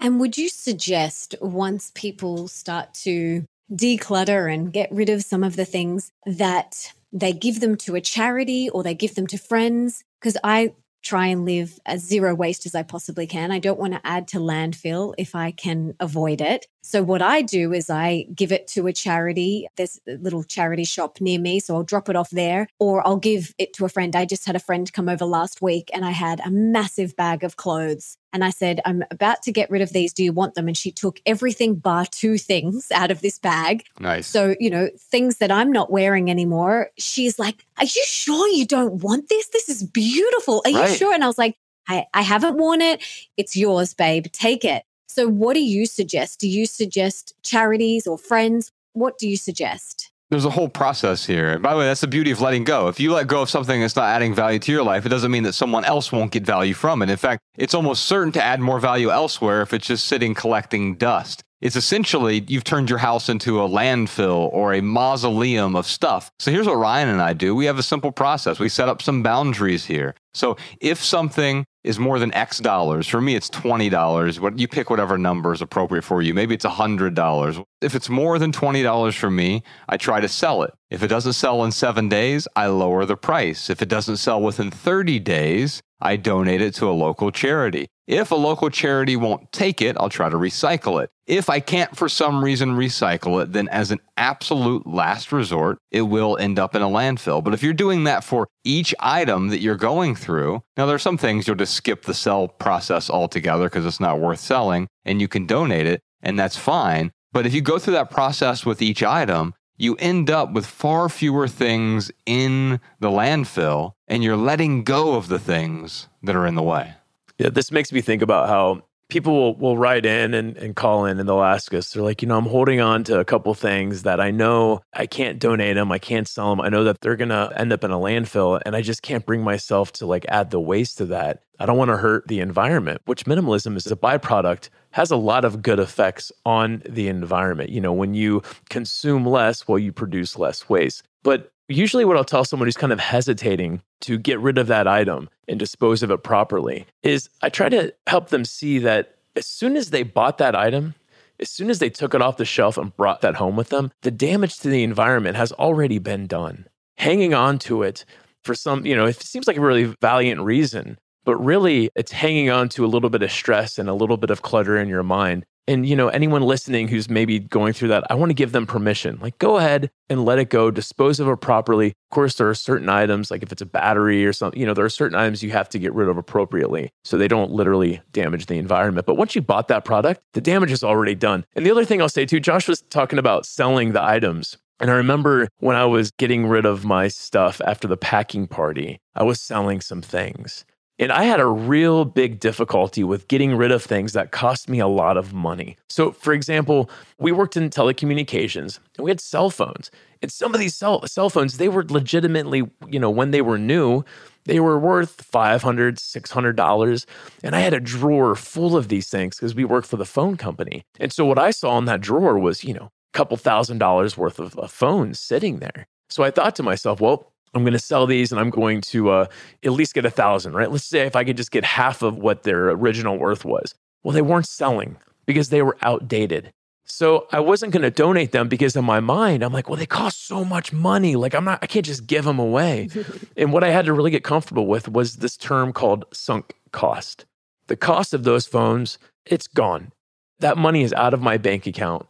And would you suggest once people start to declutter and get rid of some of the things that they give them to a charity or they give them to friends. Because I try and live as zero waste as I possibly can. I don't want to add to landfill if I can avoid it. So what I do is I give it to a charity. There's a little charity shop near me. So I'll drop it off there or I'll give it to a friend. I just had a friend come over last week and I had a massive bag of clothes. And I said, I'm about to get rid of these. Do you want them? And she took everything bar two things out of this bag. Nice. So, you know, things that I'm not wearing anymore. She's like, Are you sure you don't want this? This is beautiful. Are right. you sure? And I was like, I, I haven't worn it. It's yours, babe. Take it. So, what do you suggest? Do you suggest charities or friends? What do you suggest? There's a whole process here. And By the way, that's the beauty of letting go. If you let go of something that's not adding value to your life, it doesn't mean that someone else won't get value from it. In fact, it's almost certain to add more value elsewhere if it's just sitting collecting dust. It's essentially you've turned your house into a landfill or a mausoleum of stuff. So here's what Ryan and I do. We have a simple process. We set up some boundaries here. So if something is more than X dollars. For me, it's $20. What you pick whatever number is appropriate for you. Maybe it's $100. If it's more than $20 for me, I try to sell it. If it doesn't sell in seven days, I lower the price. If it doesn't sell within 30 days, I donate it to a local charity. If a local charity won't take it, I'll try to recycle it. If I can't for some reason recycle it, then as an absolute last resort, it will end up in a landfill. But if you're doing that for each item that you're going through, now there are some things you'll just skip the sell process altogether because it's not worth selling and you can donate it and that's fine. But if you go through that process with each item, you end up with far fewer things in the landfill and you're letting go of the things that are in the way. Yeah, this makes me think about how people will, will write in and, and call in and they'll ask us, they're like, you know, I'm holding on to a couple things that I know I can't donate them, I can't sell them. I know that they're going to end up in a landfill and I just can't bring myself to like add the waste to that. I don't want to hurt the environment, which minimalism is a byproduct, has a lot of good effects on the environment. You know, when you consume less, well, you produce less waste. But usually what I'll tell someone who's kind of hesitating to get rid of that item and dispose of it properly is I try to help them see that as soon as they bought that item, as soon as they took it off the shelf and brought that home with them, the damage to the environment has already been done. Hanging on to it for some, you know, it seems like a really valiant reason, but really it's hanging on to a little bit of stress and a little bit of clutter in your mind and you know anyone listening who's maybe going through that i want to give them permission. Like go ahead and let it go. Dispose of it properly. Of course there are certain items like if it's a battery or something you know there are certain items you have to get rid of appropriately so they don't literally damage the environment. But once you bought that product the damage is already done. And the other thing i'll say too josh was talking about selling the items. And I remember when I was getting rid of my stuff after the packing party, I was selling some things. And I had a real big difficulty with getting rid of things that cost me a lot of money. So, for example, we worked in telecommunications and we had cell phones. And some of these cell, cell phones, they were legitimately, you know, when they were new, They were worth $500, $600. And I had a drawer full of these things because we worked for the phone company. And so what I saw in that drawer was, you know, a couple thousand dollars worth of, of phones sitting there. So I thought to myself, well, I'm going to sell these and I'm going to uh, at least get a thousand, right? Let's say if I could just get half of what their original worth was. Well, they weren't selling because they were outdated. So I wasn't going to donate them because in my mind, I'm like, well, they cost so much money. Like, I'm not, I can't just give them away. and what I had to really get comfortable with was this term called sunk cost. The cost of those phones, it's gone. That money is out of my bank account.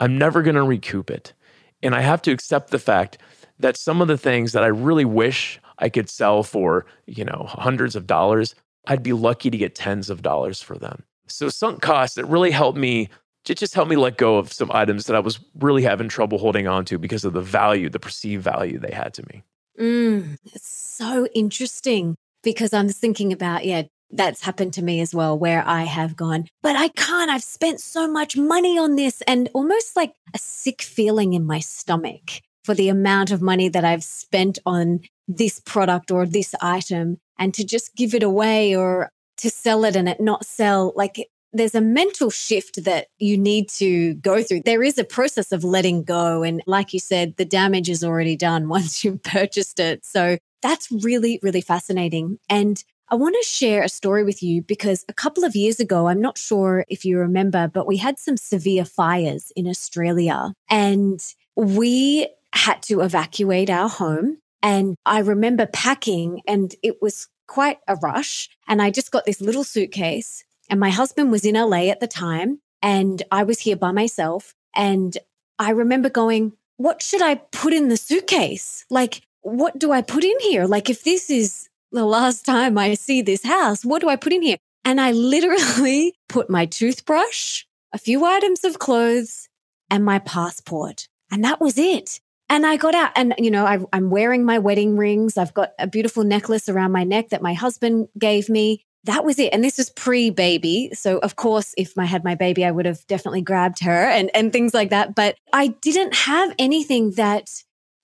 I'm never going to recoup it. And I have to accept the fact that some of the things that I really wish I could sell for, you know, hundreds of dollars, I'd be lucky to get tens of dollars for them. So sunk costs, it really helped me it just helped me let go of some items that I was really having trouble holding on to because of the value, the perceived value they had to me. Mm, it's so interesting because I'm thinking about, yeah, that's happened to me as well, where I have gone, but I can't. I've spent so much money on this and almost like a sick feeling in my stomach for the amount of money that I've spent on this product or this item and to just give it away or to sell it and it not sell. Like there's a mental shift that you need to go through. There is a process of letting go. And like you said, the damage is already done once you've purchased it. So that's really, really fascinating. And I want to share a story with you because a couple of years ago, I'm not sure if you remember, but we had some severe fires in Australia and we had to evacuate our home. And I remember packing and it was quite a rush. And I just got this little suitcase and my husband was in LA at the time, and I was here by myself. And I remember going, What should I put in the suitcase? Like, what do I put in here? Like, if this is the last time I see this house, what do I put in here? And I literally put my toothbrush, a few items of clothes, and my passport. And that was it. And I got out and, you know, I, am wearing my wedding rings. I've got a beautiful necklace around my neck that my husband gave me that was it. And this was pre baby. So, of course, if I had my baby, I would have definitely grabbed her and, and things like that. But I didn't have anything that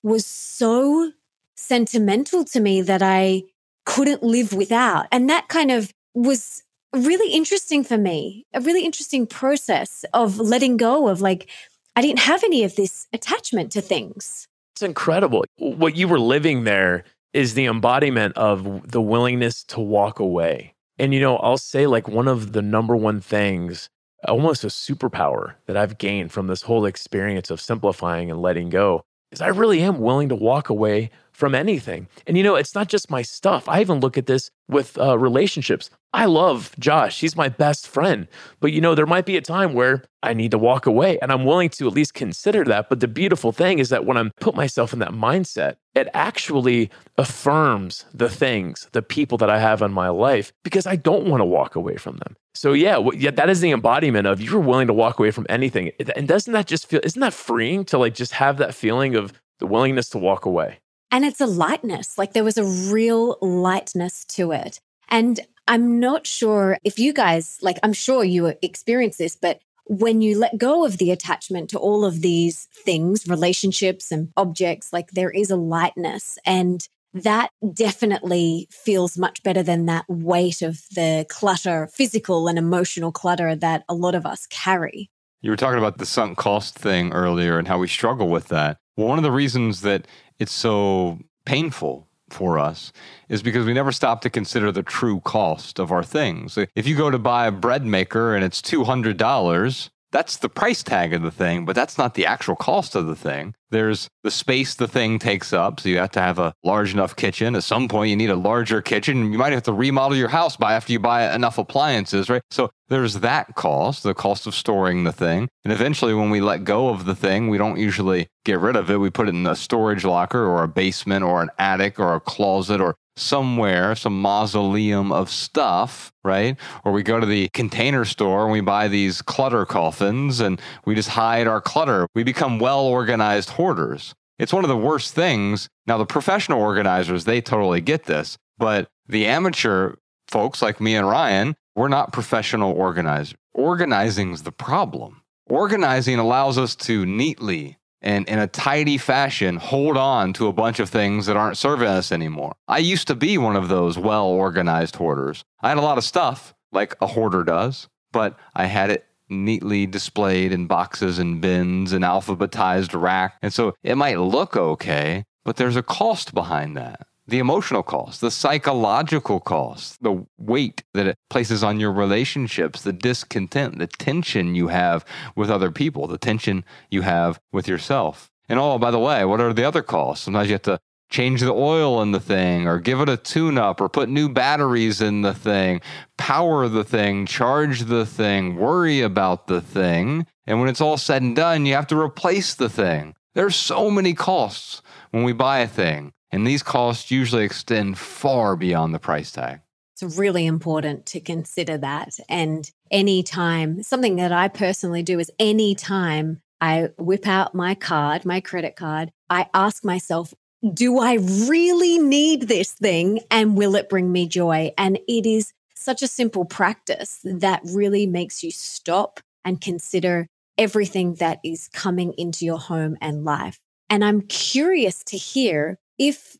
was so sentimental to me that I couldn't live without. And that kind of was really interesting for me, a really interesting process of letting go of like, I didn't have any of this attachment to things. It's incredible. What you were living there is the embodiment of the willingness to walk away and, you know, I'll say like one of the number one things, almost a superpower that I've gained from this whole experience of simplifying and letting go is I really am willing to walk away from anything. And you know, it's not just my stuff. I even look at this with uh, relationships. I love Josh. He's my best friend. But you know, there might be a time where I need to walk away and I'm willing to at least consider that. But the beautiful thing is that when I put myself in that mindset, it actually affirms the things, the people that I have in my life because I don't want to walk away from them. So yeah, yeah, that is the embodiment of you're willing to walk away from anything. And doesn't that just feel isn't that freeing to like just have that feeling of the willingness to walk away? And it's a lightness, like there was a real lightness to it. And I'm not sure if you guys, like, I'm sure you experience this, but when you let go of the attachment to all of these things, relationships and objects, like there is a lightness. And that definitely feels much better than that weight of the clutter, physical and emotional clutter that a lot of us carry. You were talking about the sunk cost thing earlier and how we struggle with that. One of the reasons that it's so painful for us is because we never stop to consider the true cost of our things. If you go to buy a bread maker and it's $200, that's the price tag of the thing, but that's not the actual cost of the thing. There's the space the thing takes up. So you have to have a large enough kitchen. At some point, you need a larger kitchen. You might have to remodel your house by after you buy enough appliances, right? So there's that cost, the cost of storing the thing. And eventually, when we let go of the thing, we don't usually get rid of it. We put it in a storage locker or a basement or an attic or a closet or somewhere, some mausoleum of stuff, right? Or we go to the container store and we buy these clutter coffins and we just hide our clutter. We become well organized hoarders. It's one of the worst things. Now, the professional organizers, they totally get this, but the amateur folks like me and Ryan, we're not professional organizers. Organizing's the problem. Organizing allows us to neatly and in a tidy fashion hold on to a bunch of things that aren't serving us anymore. I used to be one of those well organized hoarders. I had a lot of stuff, like a hoarder does, but I had it neatly displayed in boxes and bins and alphabetized rack. And so it might look okay, but there's a cost behind that the emotional cost, the psychological cost, the weight that it places on your relationships, the discontent, the tension you have with other people, the tension you have with yourself. And oh, by the way, what are the other costs? Sometimes you have to change the oil in the thing or give it a tune up or put new batteries in the thing, power the thing, charge the thing, worry about the thing. And when it's all said and done, you have to replace the thing. There's so many costs when we buy a thing. And these costs usually extend far beyond the price tag. It's really important to consider that. And anytime, something that I personally do is anytime I whip out my card, my credit card, I ask myself, do I really need this thing? And will it bring me joy? And it is such a simple practice that really makes you stop and consider everything that is coming into your home and life. And I'm curious to hear if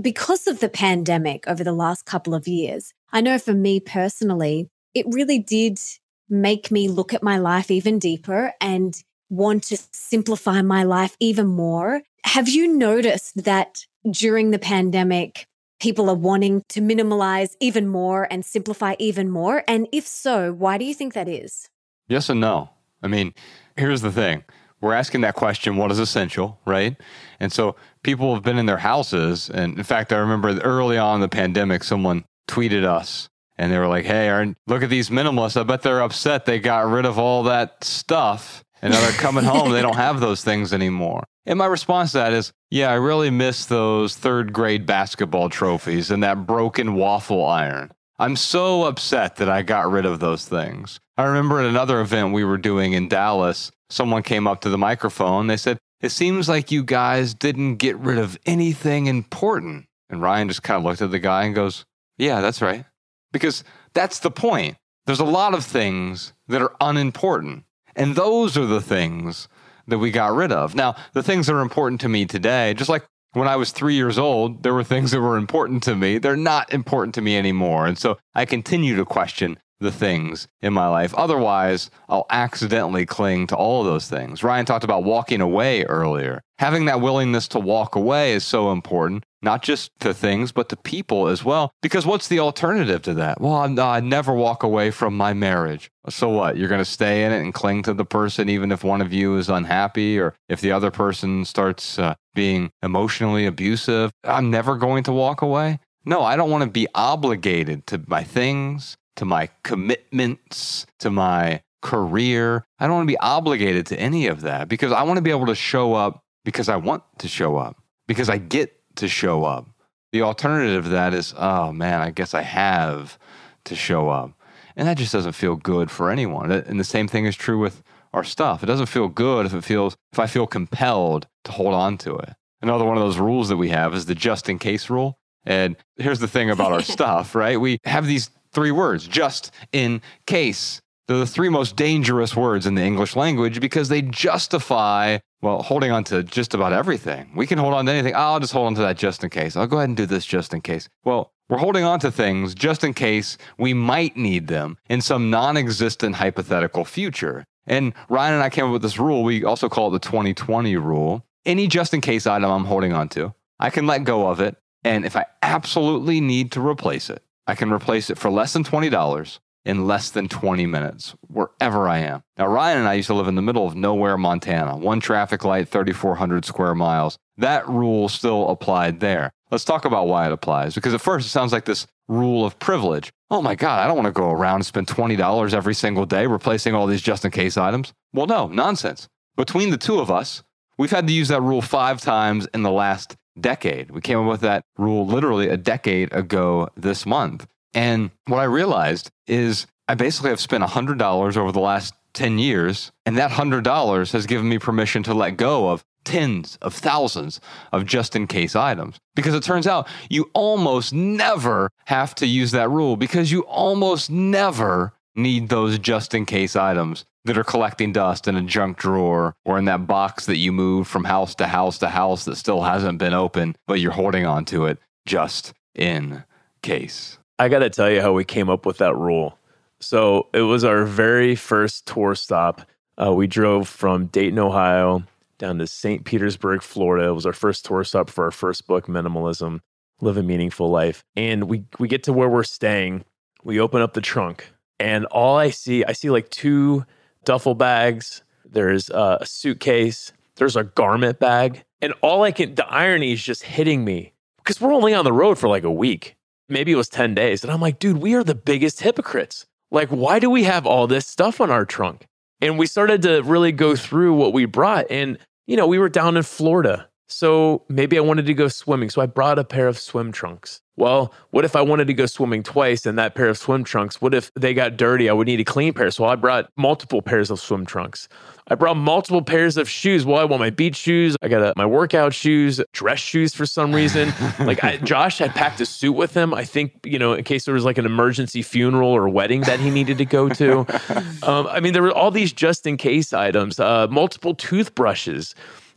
because of the pandemic over the last couple of years, I know for me personally, it really did make me look at my life even deeper and want to simplify my life even more. Have you noticed that during the pandemic, people are wanting to minimalize even more and simplify even more? And if so, why do you think that is? Yes and no. I mean, here's the thing we're asking that question what is essential, right? And so people have been in their houses. And in fact, I remember early on the pandemic, someone tweeted us and they were like, hey, Aaron, look at these minimalists. I bet they're upset they got rid of all that stuff. And now they're coming home, they don't have those things anymore. And my response to that is, yeah, I really miss those third grade basketball trophies and that broken waffle iron. I'm so upset that I got rid of those things. I remember at another event we were doing in Dallas, someone came up to the microphone. They said, It seems like you guys didn't get rid of anything important. And Ryan just kind of looked at the guy and goes, Yeah, that's right. Because that's the point. There's a lot of things that are unimportant. And those are the things that we got rid of. Now, the things that are important to me today, just like when I was three years old, there were things that were important to me. They're not important to me anymore. And so I continue to question the things in my life. Otherwise, I'll accidentally cling to all of those things. Ryan talked about walking away earlier. Having that willingness to walk away is so important, not just to things, but to people as well. Because what's the alternative to that? Well, I'm, i never walk away from my marriage. So what? You're going to stay in it and cling to the person, even if one of you is unhappy or if the other person starts uh, being emotionally abusive. I'm never going to walk away. No, I don't want to be obligated to my things, to my commitments, to my career. I don't want to be obligated to any of that because I want to be able to show up because I want to show up, because I get to show up. The alternative to that is, oh man, I guess I have to show up. And that just doesn't feel good for anyone. And the same thing is true with our stuff. It doesn't feel good if it feels if I feel compelled to hold on to it. Another one of those rules that we have is the just in case rule. And here's the thing about our stuff, right? We have these three words, just in case. They're the three most dangerous words in the English language because they justify, well, holding on to just about everything. We can hold on to anything. I'll just hold on to that just in case. I'll go ahead and do this just in case. Well, we're holding on to things just in case we might need them in some non existent hypothetical future. And Ryan and I came up with this rule. We also call it the 2020 rule. Any just in case item I'm holding on to, I can let go of it. And if I absolutely need to replace it, I can replace it for less than $20 in less than 20 minutes, wherever I am. Now, Ryan and I used to live in the middle of nowhere, Montana, one traffic light, 3,400 square miles. That rule still applied there. Let's talk about why it applies, because at first it sounds like this rule of privilege. Oh my God, I don't want to go around and spend $20 every single day replacing all these just in case items. Well, no, nonsense. Between the two of us, we've had to use that rule five times in the last decade. We came up with that rule literally a decade ago this month. And what I realized is I basically have spent $100 over the last 10 years, and that $100 has given me permission to let go of tens of thousands of just in case items. Because it turns out you almost never have to use that rule because you almost never need those just in case items that are collecting dust in a junk drawer or in that box that you moved from house to house to house that still hasn't been opened, but you're holding on to it just in case. I got to tell you how we came up with that rule. So it was our very first tour stop. Uh, we drove from Dayton, Ohio, down to St. Petersburg, Florida. It was our first tour stop for our first book, Minimalism Live a Meaningful Life. And we, we get to where we're staying. We open up the trunk, and all I see, I see like two duffel bags. There's a suitcase. There's a garment bag. And all I can, the irony is just hitting me because we're only on the road for like a week. Maybe it was 10 days. And I'm like, dude, we are the biggest hypocrites. Like, why do we have all this stuff on our trunk? And we started to really go through what we brought. And you know, we were down in Florida. So maybe I wanted to go swimming. So I brought a pair of swim trunks. Well, what if I wanted to go swimming twice and that pair of swim trunks? What if they got dirty? I would need a clean pair. So I brought multiple pairs of swim trunks. I brought multiple pairs of shoes. Well, I want my beach shoes. I got a, my workout shoes, dress shoes for some reason. like I, Josh had packed a suit with him. I think you know in case there was like an emergency funeral or wedding that he needed to go to. um, I mean, there were all these just in case items. Uh, multiple toothbrushes.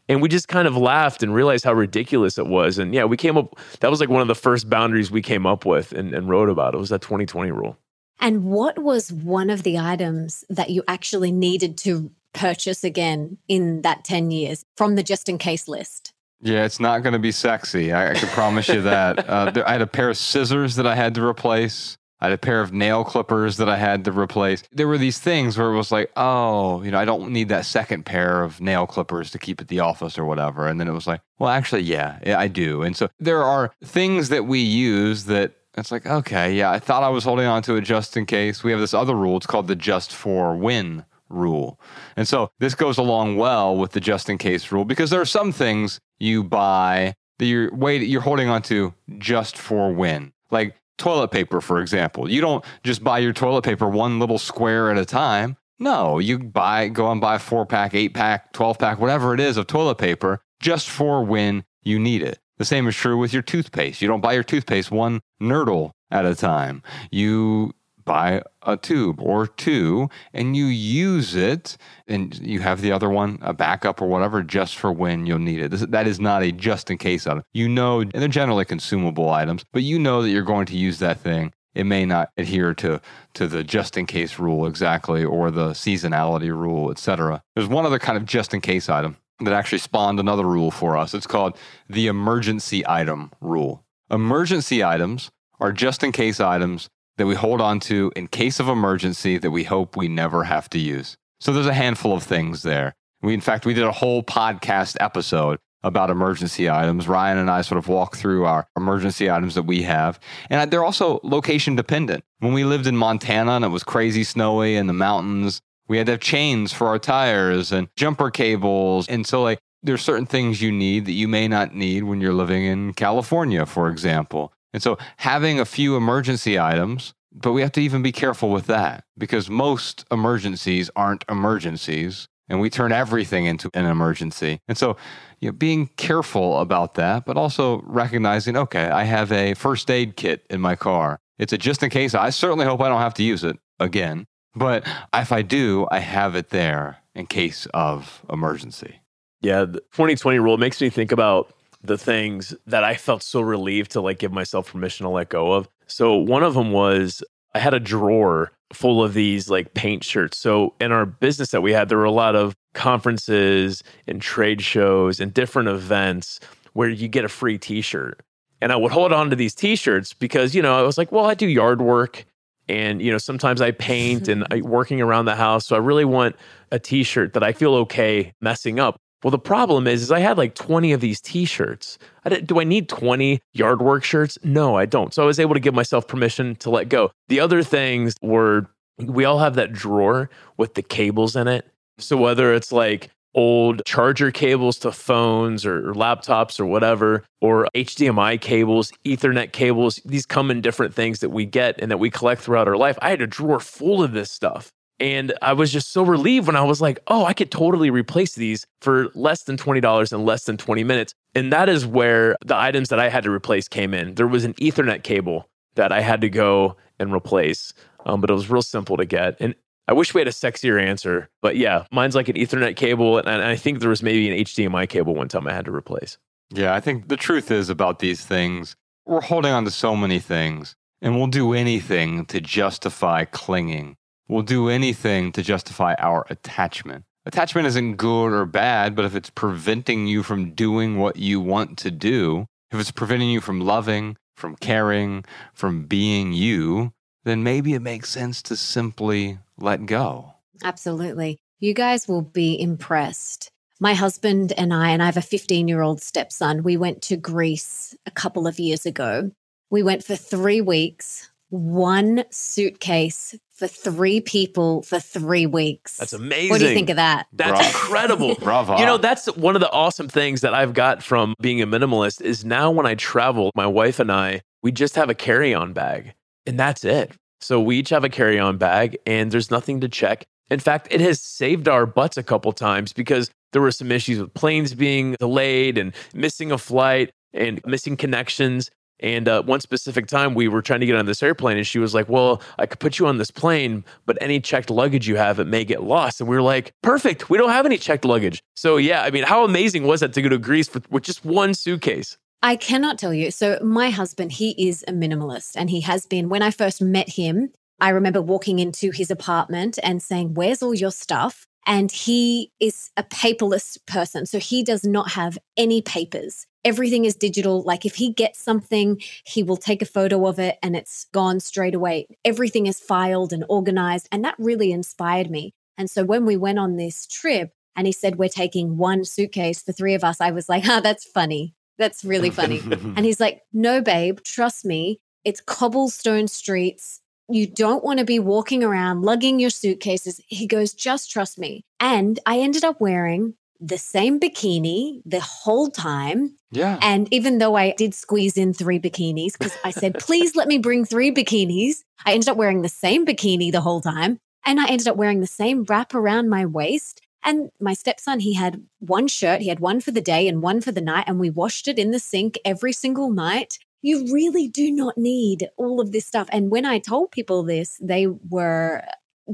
And we just kind of laughed and realized how ridiculous it was. And yeah, we came up, that was like one of the first boundaries we came up with and, and wrote about. It was that 2020 rule. And what was one of the items that you actually needed to purchase again in that 10 years from the just in case list? Yeah, it's not going to be sexy. I, I can promise you that. Uh, there, I had a pair of scissors that I had to replace. I had a pair of nail clippers that I had to replace. There were these things where it was like, oh, you know, I don't need that second pair of nail clippers to keep at the office or whatever. And then it was like, well, actually, yeah, I do. And so there are things that we use that it's like, okay, yeah, I thought I was holding on to it just in case. We have this other rule. It's called the just for when rule. And so this goes along well with the just in case rule because there are some things you buy that you're wait you're holding on to just for when. Like toilet paper, for example. You don't just buy your toilet paper one little square at a time. No, you buy go and buy four pack, eight pack, 12 pack, whatever it is of toilet paper just for when you need it. The same is true with your toothpaste. You don't buy your toothpaste one nurdle at a time. You buy a tube or two and you use it and you have the other one a backup or whatever just for when you'll need it. This, that is not a just in case item. You know and they're generally consumable items but you know that you're going to use that thing. It may not adhere to to the just in case rule exactly or the seasonality rule etc there's one other kind of just in case item that actually spawned another rule for us. It's called the emergency item rule. Emergency items are just in case items that we hold on to in case of emergency that we hope we never have to use. So there's a handful of things there. We, in fact, we did a whole podcast episode about emergency items. Ryan and I sort of walk through our emergency items that we have. And they're also location dependent. When we lived in Montana and it was crazy snowy in the mountains, we had to have chains for our tires and jumper cables. And so, like, there's certain things you need that you may not need when you're living in California, for example. And so having a few emergency items, but we have to even be careful with that because most emergencies aren't emergencies and we turn everything into an emergency. And so, you know, being careful about that, but also recognizing, okay, I have a first aid kit in my car. It's a just in case. I certainly hope I don't have to use it again, but if I do, I have it there in case of emergency. Yeah, the 2020 rule makes me think about the things that I felt so relieved to like give myself permission to let go of. So one of them was I had a drawer full of these like paint shirts. So in our business that we had, there were a lot of conferences and trade shows and different events where you get a free t-shirt. And I would hold on to these t-shirts because, you know, I was like, well, I do yard work and, you know, sometimes I paint and I, uh, working around the house. So I really want a t-shirt that I feel okay messing up. Well, the problem is, is I had like 20 of these t-shirts. I do I need 20 yard work shirts? No, I don't. So I was able to give myself permission to let go. The other things were we all have that drawer with the cables in it. So whether it's like old charger cables to phones or, laptops or whatever, or HDMI cables, Ethernet cables. These come in different things that we get and that we collect throughout our life. I had a drawer full of this stuff. And I was just so relieved when I was like, oh, I could totally replace these for less than $20 in less than 20 minutes. And that is where the items that I had to replace came in. There was an Ethernet cable that I had to go and replace, um, but it was real simple to get. And I wish we had a sexier answer, but yeah, mine's like an Ethernet cable, and I think there was maybe an HDMI cable one time I had to replace. Yeah, I think the truth is about these things, we're holding on to so many things, and we'll do anything to justify clinging. We'll do anything to justify our attachment. Attachment isn't good or bad, but if it's preventing you from doing what you want to do, if it's preventing you from loving, from caring, from being you, then maybe it makes sense to simply let go. Absolutely. You guys will be impressed. My husband and I, and I have a 15 year old stepson, we went to Greece a couple of years ago. We went for three weeks, one suitcase for three people for three weeks. That's amazing. What do you think of that? That's Bravo. incredible. Bravo. You know, that's one of the awesome things that I've got from being a minimalist is now when I travel, my wife and I, we just have a carry-on bag and that's it. So we each have a carry-on bag and there's nothing to check. In fact, it has saved our butts a couple times because there were some issues with planes being delayed and missing a flight and missing connections. And uh, one specific time, we were trying to get on this airplane, and she was like, "Well, I could put you on this plane, but any checked luggage you have, it may get lost." And we were like, "Perfect, we don't have any checked luggage." So yeah, I mean, how amazing was that to go to Greece with, with just one suitcase? I cannot tell you. So, my husband, he is a minimalist and he has been. When I first met him, I remember walking into his apartment and saying, Where's all your stuff? And he is a paperless person. So, he does not have any papers. Everything is digital. Like, if he gets something, he will take a photo of it and it's gone straight away. Everything is filed and organized. And that really inspired me. And so, when we went on this trip, and he said, We're taking one suitcase for three of us. I was like, Ah, that's funny. That's really funny. and he's like, No, babe, trust me. It's cobblestone streets. You don't want to be walking around lugging your suitcases. He goes, Just trust me. And I ended up wearing the same bikini the whole time. yeah. And even though I did squeeze in three bikinis, because I said, please let me bring three bikinis, I ended up wearing the same bikini the whole time. And I ended up wearing the same wrap around my waist. And my stepson, he had one shirt, he had one for the day and one for the night, and we washed it in the sink every single night. You really do not need all of this stuff. And when I told people this, they were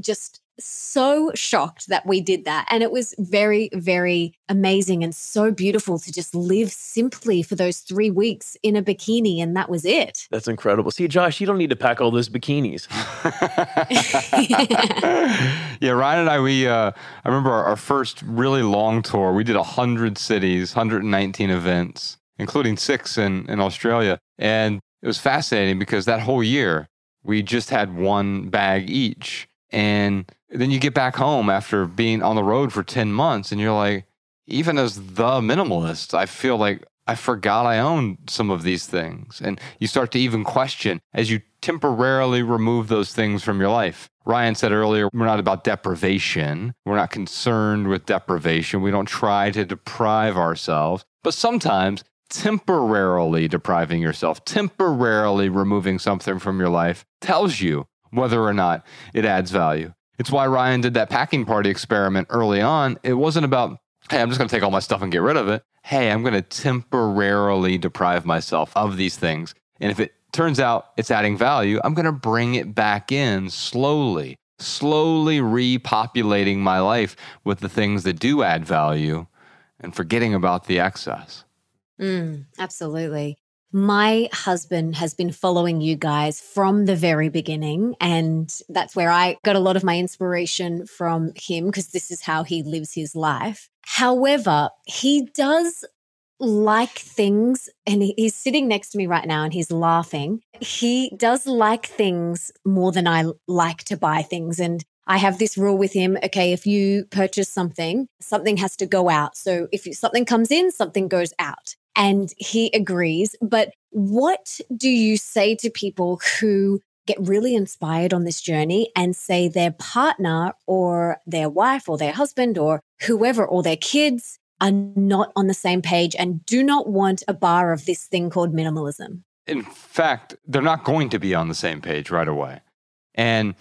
just so shocked that we did that. And it was very, very amazing and so beautiful to just live simply for those three weeks in a bikini. And that was it. That's incredible. See, Josh, you don't need to pack all those bikinis. yeah, Ryan and I, we, uh, I remember our, our first really long tour. We did 100 cities, 119 events, including six in, in Australia. And it was fascinating because that whole year, we just had one bag each. And then you get back home after being on the road for 10 months, and you're like, even as the minimalist, I feel like I forgot I owned some of these things. And you start to even question as you temporarily remove those things from your life. Ryan said earlier, we're not about deprivation. We're not concerned with deprivation. We don't try to deprive ourselves. But sometimes temporarily depriving yourself, temporarily removing something from your life tells you whether or not it adds value. It's why Ryan did that packing party experiment early on. It wasn't about, hey, I'm just going to take all my stuff and get rid of it. Hey, I'm going to temporarily deprive myself of these things. And if it turns out it's adding value, I'm going to bring it back in slowly, slowly repopulating my life with the things that do add value and forgetting about the excess. Mm, absolutely. My husband has been following you guys from the very beginning. And that's where I got a lot of my inspiration from him because this is how he lives his life. However, he does like things, and he's sitting next to me right now and he's laughing. He does like things more than I like to buy things. And I have this rule with him. Okay, if you purchase something, something has to go out. So if something comes in, something goes out. And he agrees. But what do you say to people who get really inspired on this journey and say their partner or their wife or their husband or whoever or their kids are not on the same page and do not want a bar of this thing called minimalism? in fact, they're not going to be on the same page right away. And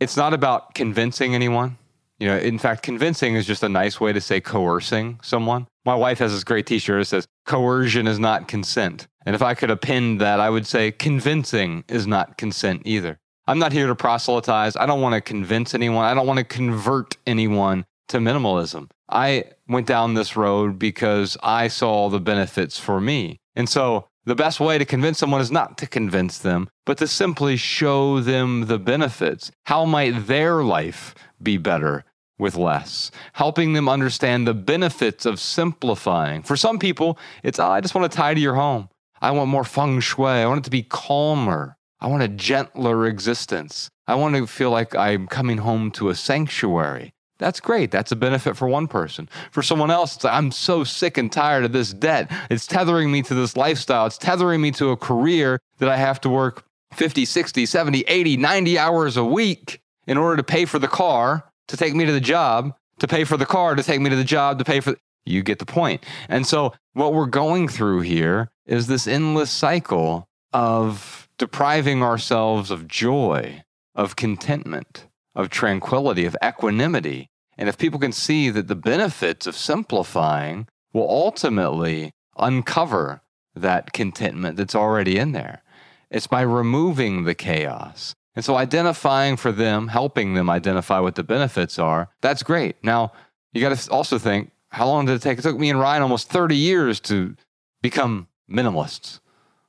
it's not about convincing anyone. You know, in fact, convincing is just a nice way to say coercing someone. My wife has this great t shirt that says, coercion is not consent. And if I could append that, I would say convincing is not consent either. I'm not here to proselytize. I don't want to convince anyone. I don't want to convert anyone to minimalism. I went down this road because I saw the benefits for me. And so the best way to convince someone is not to convince them, but to simply show them the benefits. How might their life be better with less? Helping them understand the benefits of simplifying. For some people, it's, oh, I just want to tidy your home. I want more feng shui. I want it to be calmer. I want a gentler existence. I want to feel like I'm coming home to a sanctuary. That's great. That's a benefit for one person. For someone else, it's like, I'm so sick and tired of this debt. It's tethering me to this lifestyle. It's tethering me to a career that I have to work 50, 60, 70, 80, 90 hours a week in order to pay for the car to take me to the job, to pay for the car to take me to the job, to pay for. You get the point. And so, what we're going through here is this endless cycle of depriving ourselves of joy, of contentment, of tranquility, of equanimity. And if people can see that the benefits of simplifying will ultimately uncover that contentment that's already in there, it's by removing the chaos. And so identifying for them, helping them identify what the benefits are, that's great. Now, you got to also think how long did it take? It took me and Ryan almost 30 years to become minimalists.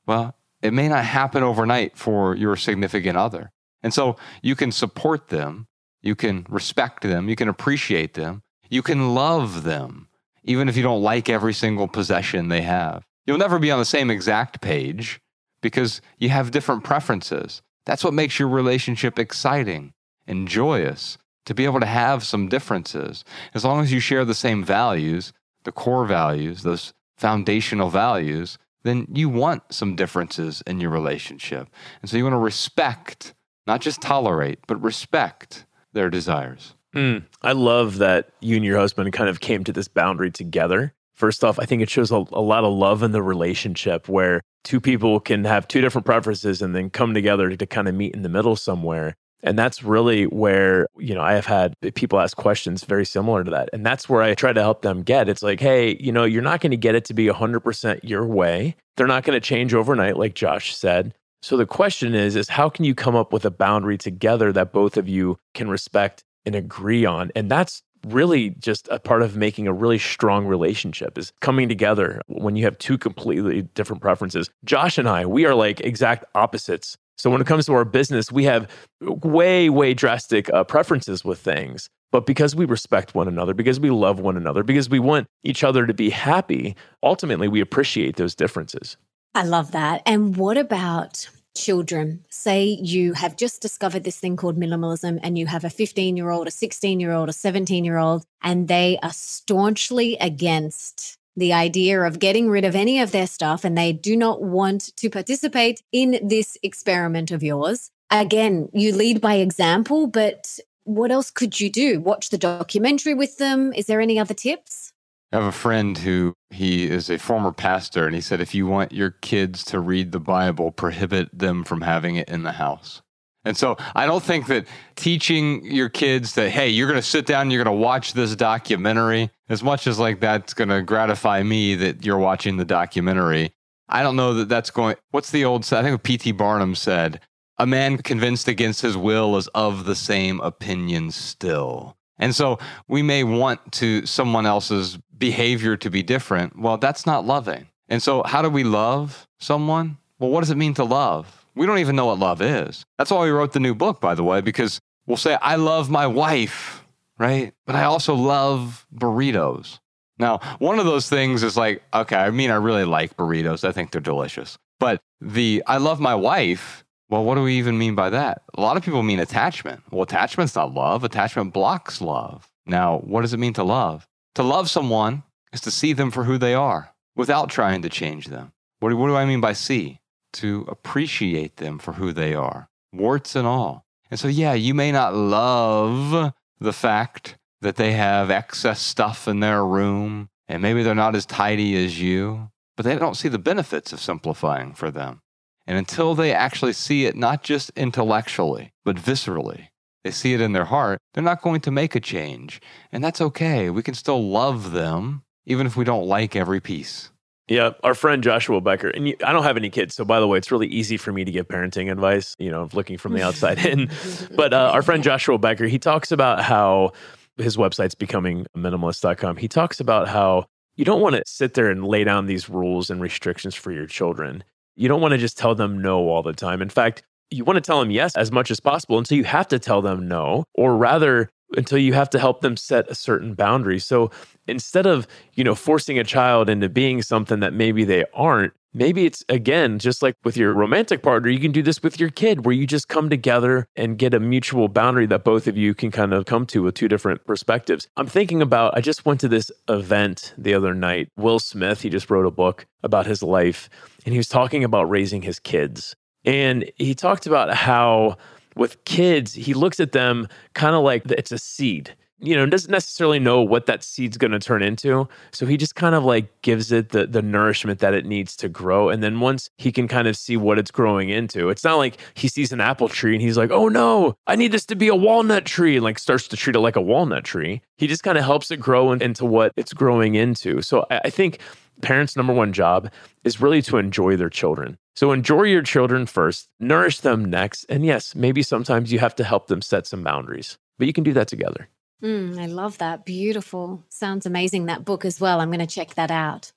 Well, it may not happen overnight for your significant other. And so you can support them, you can respect them, you can appreciate them, you can love them, even if you don't like every single possession they have. You'll never be on the same exact page because you have different preferences. That's what makes your relationship exciting and joyous to be able to have some differences. As long as you share the same values, the core values, those foundational values, then you want some differences in your relationship. And so you want to respect not just tolerate, but respect their desires. Mm, I love that you and your husband kind of came to this boundary together. First off, I think it shows a, a, lot of love in the relationship where two people can have two different preferences and then come together to, to kind of meet in the middle somewhere. And that's really where, you know, I have had people ask questions very similar to that. And that's where I try to help them get. It's like, hey, you know, you're not going to get it to be 100% your way. They're not going to change overnight, like Josh said. So the question is is how can you come up with a boundary together that both of you can respect and agree on? And that's really just a part of making a really strong relationship is coming together when you have two completely different preferences. Josh and I, we are like exact opposites. So when it comes to our business, we have way, way drastic uh, preferences with things. But because we respect one another, because we love one another, because we want each other to be happy, ultimately we appreciate those differences. I love that. And what about children? Say you have just discovered this thing called minimalism and you have a 15 year old, a 16 year old, a 17 year old, and they are staunchly against the idea of getting rid of any of their stuff and they do not want to participate in this experiment of yours. Again, you lead by example, but what else could you do? Watch the documentary with them? Is there any other tips? I have a friend who he is a former pastor, and he said if you want your kids to read the Bible, prohibit them from having it in the house. And so I don't think that teaching your kids that, hey, you're going to sit down, you're going to watch this documentary, as much as like that's going to gratify me that you're watching the documentary. I don't know that that's going. What's the old? I think P.T. Barnum said, "A man convinced against his will is of the same opinion still." And so we may want to someone else's behavior to be different. Well, that's not loving. And so how do we love someone? Well, what does it mean to love? We don't even know what love is. That's why we wrote the new book, by the way, because we'll say, I love my wife, right? But I also love burritos. Now, one of those things is like, okay, I mean, I really like burritos. I think they're delicious. But the I love my wife well, what do we even mean by that? A lot of people mean attachment. Well, attachment's not love. Attachment blocks love. Now, what does it mean to love? To love someone is to see them for who they are without trying to change them. What do, what do I mean by see? To appreciate them for who they are, warts and all. And so, yeah, you may not love the fact that they have excess stuff in their room and maybe they're not as tidy as you, but they don't see the benefits of simplifying for them. And until they actually see it, not just intellectually, but viscerally, they see it in their heart, they're not going to make a change. And that's okay. We can still love them, even if we don't like every piece. Yeah, our friend Joshua Becker, and you, I don't have any kids, so by the way, it's really easy for me to give parenting advice. You know, looking from the outside in. But uh, our friend Joshua Becker, he talks about how his website's becoming minimalist.com. He talks about how you don't want to sit there and lay down these rules and restrictions for your children. You don't want to just tell them no all the time. In fact, you want to tell them yes as much as possible until you have to tell them no, or rather, until you have to help them set a certain boundary. So instead of, you know, forcing a child into being something that maybe they aren't, maybe it's again, just like with your romantic partner, you can do this with your kid where you just come together and get a mutual boundary that both of you can kind of come to with two different perspectives. I'm thinking about, I just went to this event the other night. Will Smith, he just wrote a book about his life and he was talking about raising his kids. And he talked about how with kids, he looks at them kind of like it's a seed. You know, doesn't necessarily know what that seed's going to turn into. So he just kind of like gives it the the nourishment that it needs to grow. And then once he can kind of see what it's growing into, it's not like he sees an apple tree and he's like, "Oh no, I need this to be a walnut tree," and like starts to treat it like a walnut tree. He just kind of helps it grow into what it's growing into. So I, I think parents' number one job is really to enjoy their children. So enjoy your children first, nourish them next. And yes, maybe sometimes you have to help them set some boundaries, but you can do that together. Mm, I love that. Beautiful. Sounds amazing, that book as well. I'm going to check that out.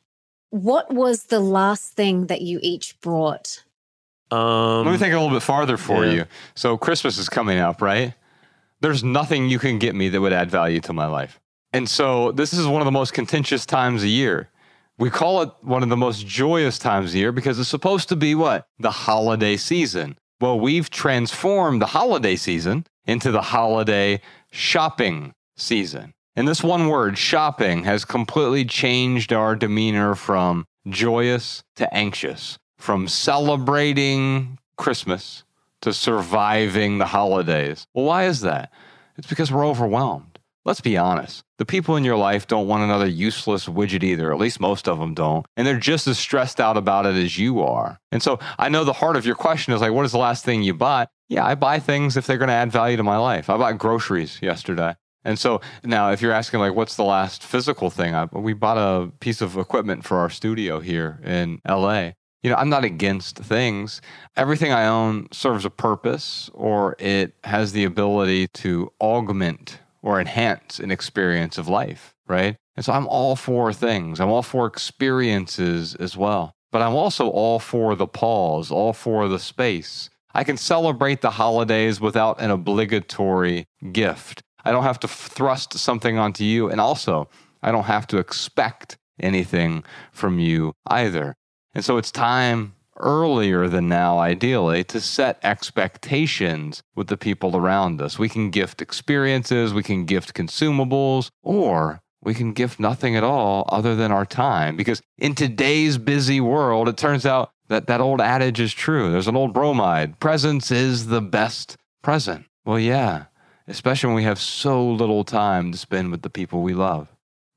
What was the last thing that you each brought? Um, Let me think a little bit farther for yeah. you. So, Christmas is coming up, right? There's nothing you can get me that would add value to my life. And so, this is one of the most contentious times a year we call it one of the most joyous times of year because it's supposed to be what? The holiday season. Well, we've transformed the holiday season into the holiday shopping season. And this one word, shopping, has completely changed our demeanor from joyous to anxious, from celebrating Christmas to surviving the holidays. Well, why is that? It's because we're overwhelmed. Let's be honest. The people in your life don't want another useless widget either. At least most of them don't. And they're just as stressed out about it as you are. And so I know the heart of your question is like, what is the last thing you bought? Yeah, I buy things if they're going to add value to my life. I bought groceries yesterday. And so now, if you're asking, like, what's the last physical thing? I, we bought a piece of equipment for our studio here in LA. You know, I'm not against things. Everything I own serves a purpose or it has the ability to augment or enhance an experience of life, right? And so I'm all for things. I'm all for experiences as well. But I'm also all for the pause, all for the space. I can celebrate the holidays without an obligatory gift. I don't have to thrust something onto you. And also, I don't have to expect anything from you either. And so it's time earlier than now, ideally, to set expectations with the people around us. We can gift experiences, we can gift consumables, or we can gift nothing at all other than our time. Because in today's busy world, it turns out that that old adage is true. There's an old bromide presence is the best present. Well, yeah, especially when we have so little time to spend with the people we love.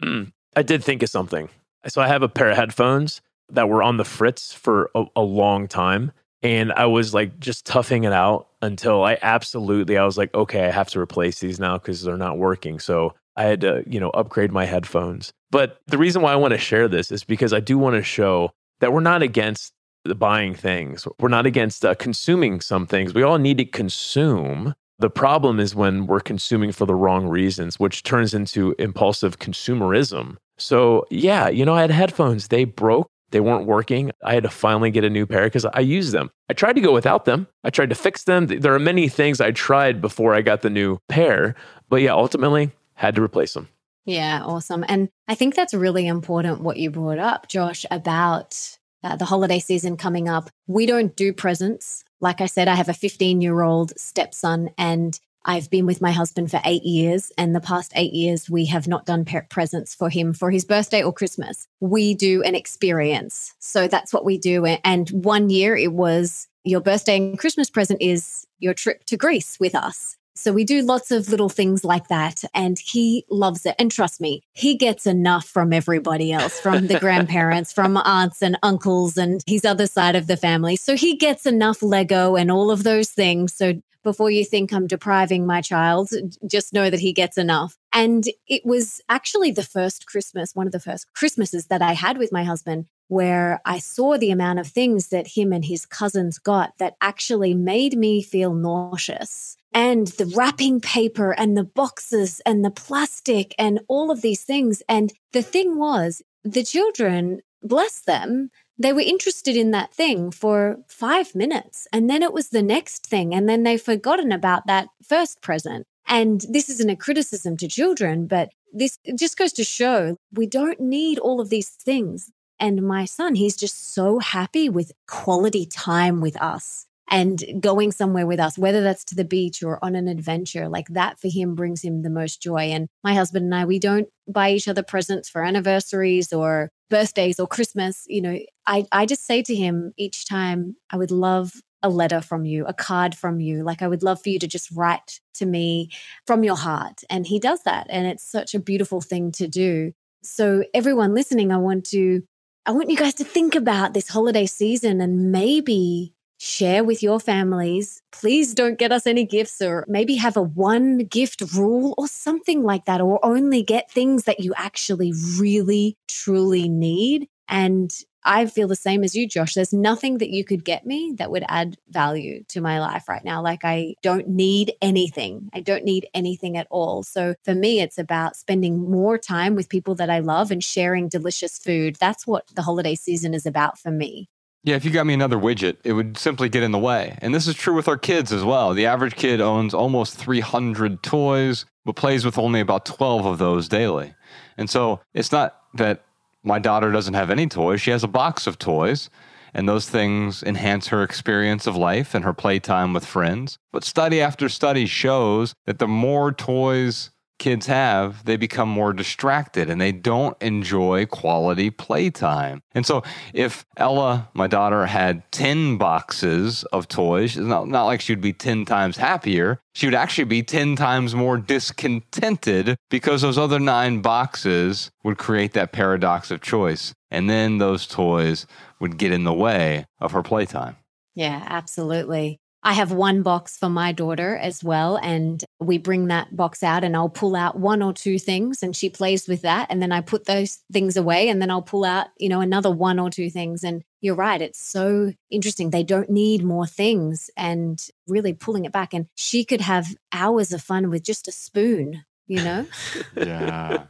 Mm, I did think of something. So I have a pair of headphones that were on the fritz for a, a long time. And I was like just toughing it out until I absolutely, I was like, okay, I have to replace these now because they're not working. So I had to, you know, upgrade my headphones. But the reason why I want to share this is because I do want to show that we're not against buying things. We're not against uh, consuming some things. We all need to consume. The problem is when we're consuming for the wrong reasons, which turns into impulsive consumerism. So, yeah, you know, I had headphones. They broke they weren't working. I had to finally get a new pair because I used them. I tried to go without them. I tried to fix them. There are many things I tried before I got the new pair. But yeah, ultimately had to replace them. Yeah, awesome. And I think that's really important what you brought up, Josh, about uh, the holiday season coming up. We don't do presents. Like I said, I have a 15 year old stepson, and I've been with my husband for eight years, and the past eight years, we have not done presents for him for his birthday or Christmas. We do an experience. So that's what we do. And one year it was your birthday and Christmas present is your trip to Greece with us. So we do lots of little things like that. And he loves it. And trust me, he gets enough from everybody else, from the grandparents, from aunts and uncles and his other side of the family. So he gets enough Lego and all of those things. So before you think I'm depriving my child, just know that he gets enough. And it was actually the first Christmas, one of the first Christmases that I had with my husband. where I saw the amount of things that him and his cousins got that actually made me feel nauseous. And the wrapping paper and the boxes and the plastic and all of these things. And the thing was, the children, bless them, they were interested in that thing for five minutes. And then it was the next thing. And then they've forgotten about that first present. And this isn't a criticism to children, but this just goes to show we don't need all of these things. And my son, he's just so happy with quality time with us and going somewhere with us, whether that's to the beach or on an adventure, like that for him brings him the most joy. And my husband and I, we don't buy each other presents for anniversaries or birthdays or Christmas. You know, I, I just say to him each time, I would love a letter from you, a card from you. Like I would love for you to just write to me from your heart. And he does that. And it's such a beautiful thing to do. So everyone listening, I want to I want you guys to think about this holiday season and maybe share with your families. Please don't get us any gifts or maybe have a one gift rule or something like that, or only get things that you actually really, truly need. And I feel the same as you, Josh. There's nothing that you could get me that would add value to my life right now. Like, I don't need anything. I don't need anything at all. So, for me, it's about spending more time with people that I love and sharing delicious food. That's what the holiday season is about for me. Yeah, if you got me another widget, it would simply get in the way. And this is true with our kids as well. The average kid owns almost 300 toys, but plays with only about 12 of those daily. And so it's not that my daughter doesn't have any toys. She has a box of toys, and those things enhance her experience of life and her playtime with friends. But study after study shows that the more toys kids have, they become more distracted and they don't enjoy quality playtime. And so, if Ella, my daughter, had 10 boxes of toys, it's not, not like she'd be 10 times happier. She would actually be 10 times more discontented because those other nine boxes would create that paradox of choice. And then those toys would get in the way of her playtime. Yeah, absolutely. I have one box for my daughter as well. And we bring that box out and I'll pull out one or two things and she plays with that. And then I put those things away and then I'll pull out, you know, another one or two things. And you're right. It's so interesting. They don't need more things and really pulling it back. And she could have hours of fun with just a spoon, you know? yeah.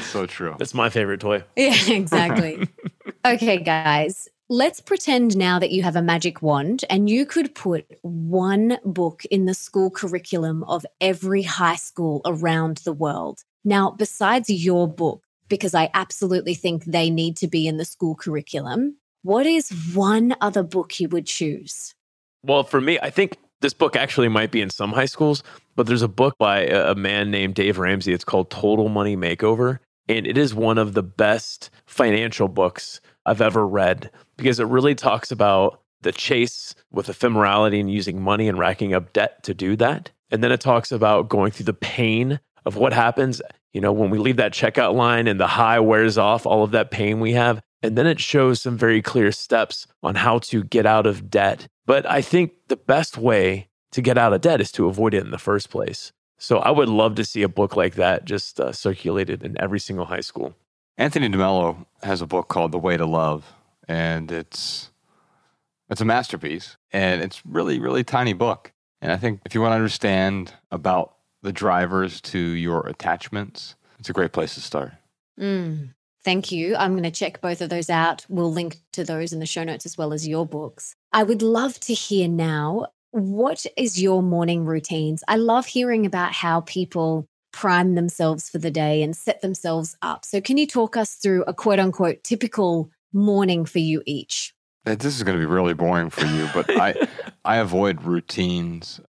So true. That's my favorite toy. Yeah, exactly. okay, guys. Let's pretend now that you have a magic wand and you could put one book in the school curriculum of every high school around the world. Now, besides your book, because I absolutely think they need to be in the school curriculum, what is one other book you would choose? Well, for me, I think this book actually might be in some high schools, but there's a book by a man named Dave Ramsey. It's called Total Money Makeover. And it is one of the best financial books I've ever read because it really talks about the chase with ephemerality and using money and racking up debt to do that. And then it talks about going through the pain of what happens, you know, when we leave that checkout line and the high wears off, all of that pain we have. And then it shows some very clear steps on how to get out of debt. But I think the best way to get out of debt is to avoid it in the first place. So I would love to see a book like that just uh, circulated in every single high school. Anthony DeMello has a book called The Way to Love, and it's it's a masterpiece, and it's really really tiny book. And I think if you want to understand about the drivers to your attachments, it's a great place to start. Mm, thank you. I'm going to check both of those out. We'll link to those in the show notes as well as your books. I would love to hear now what is your morning routines? I love hearing about how people prime themselves for the day and set themselves up. So, can you talk us through a quote unquote typical morning for you each? This is going to be really boring for you, but I I avoid routines.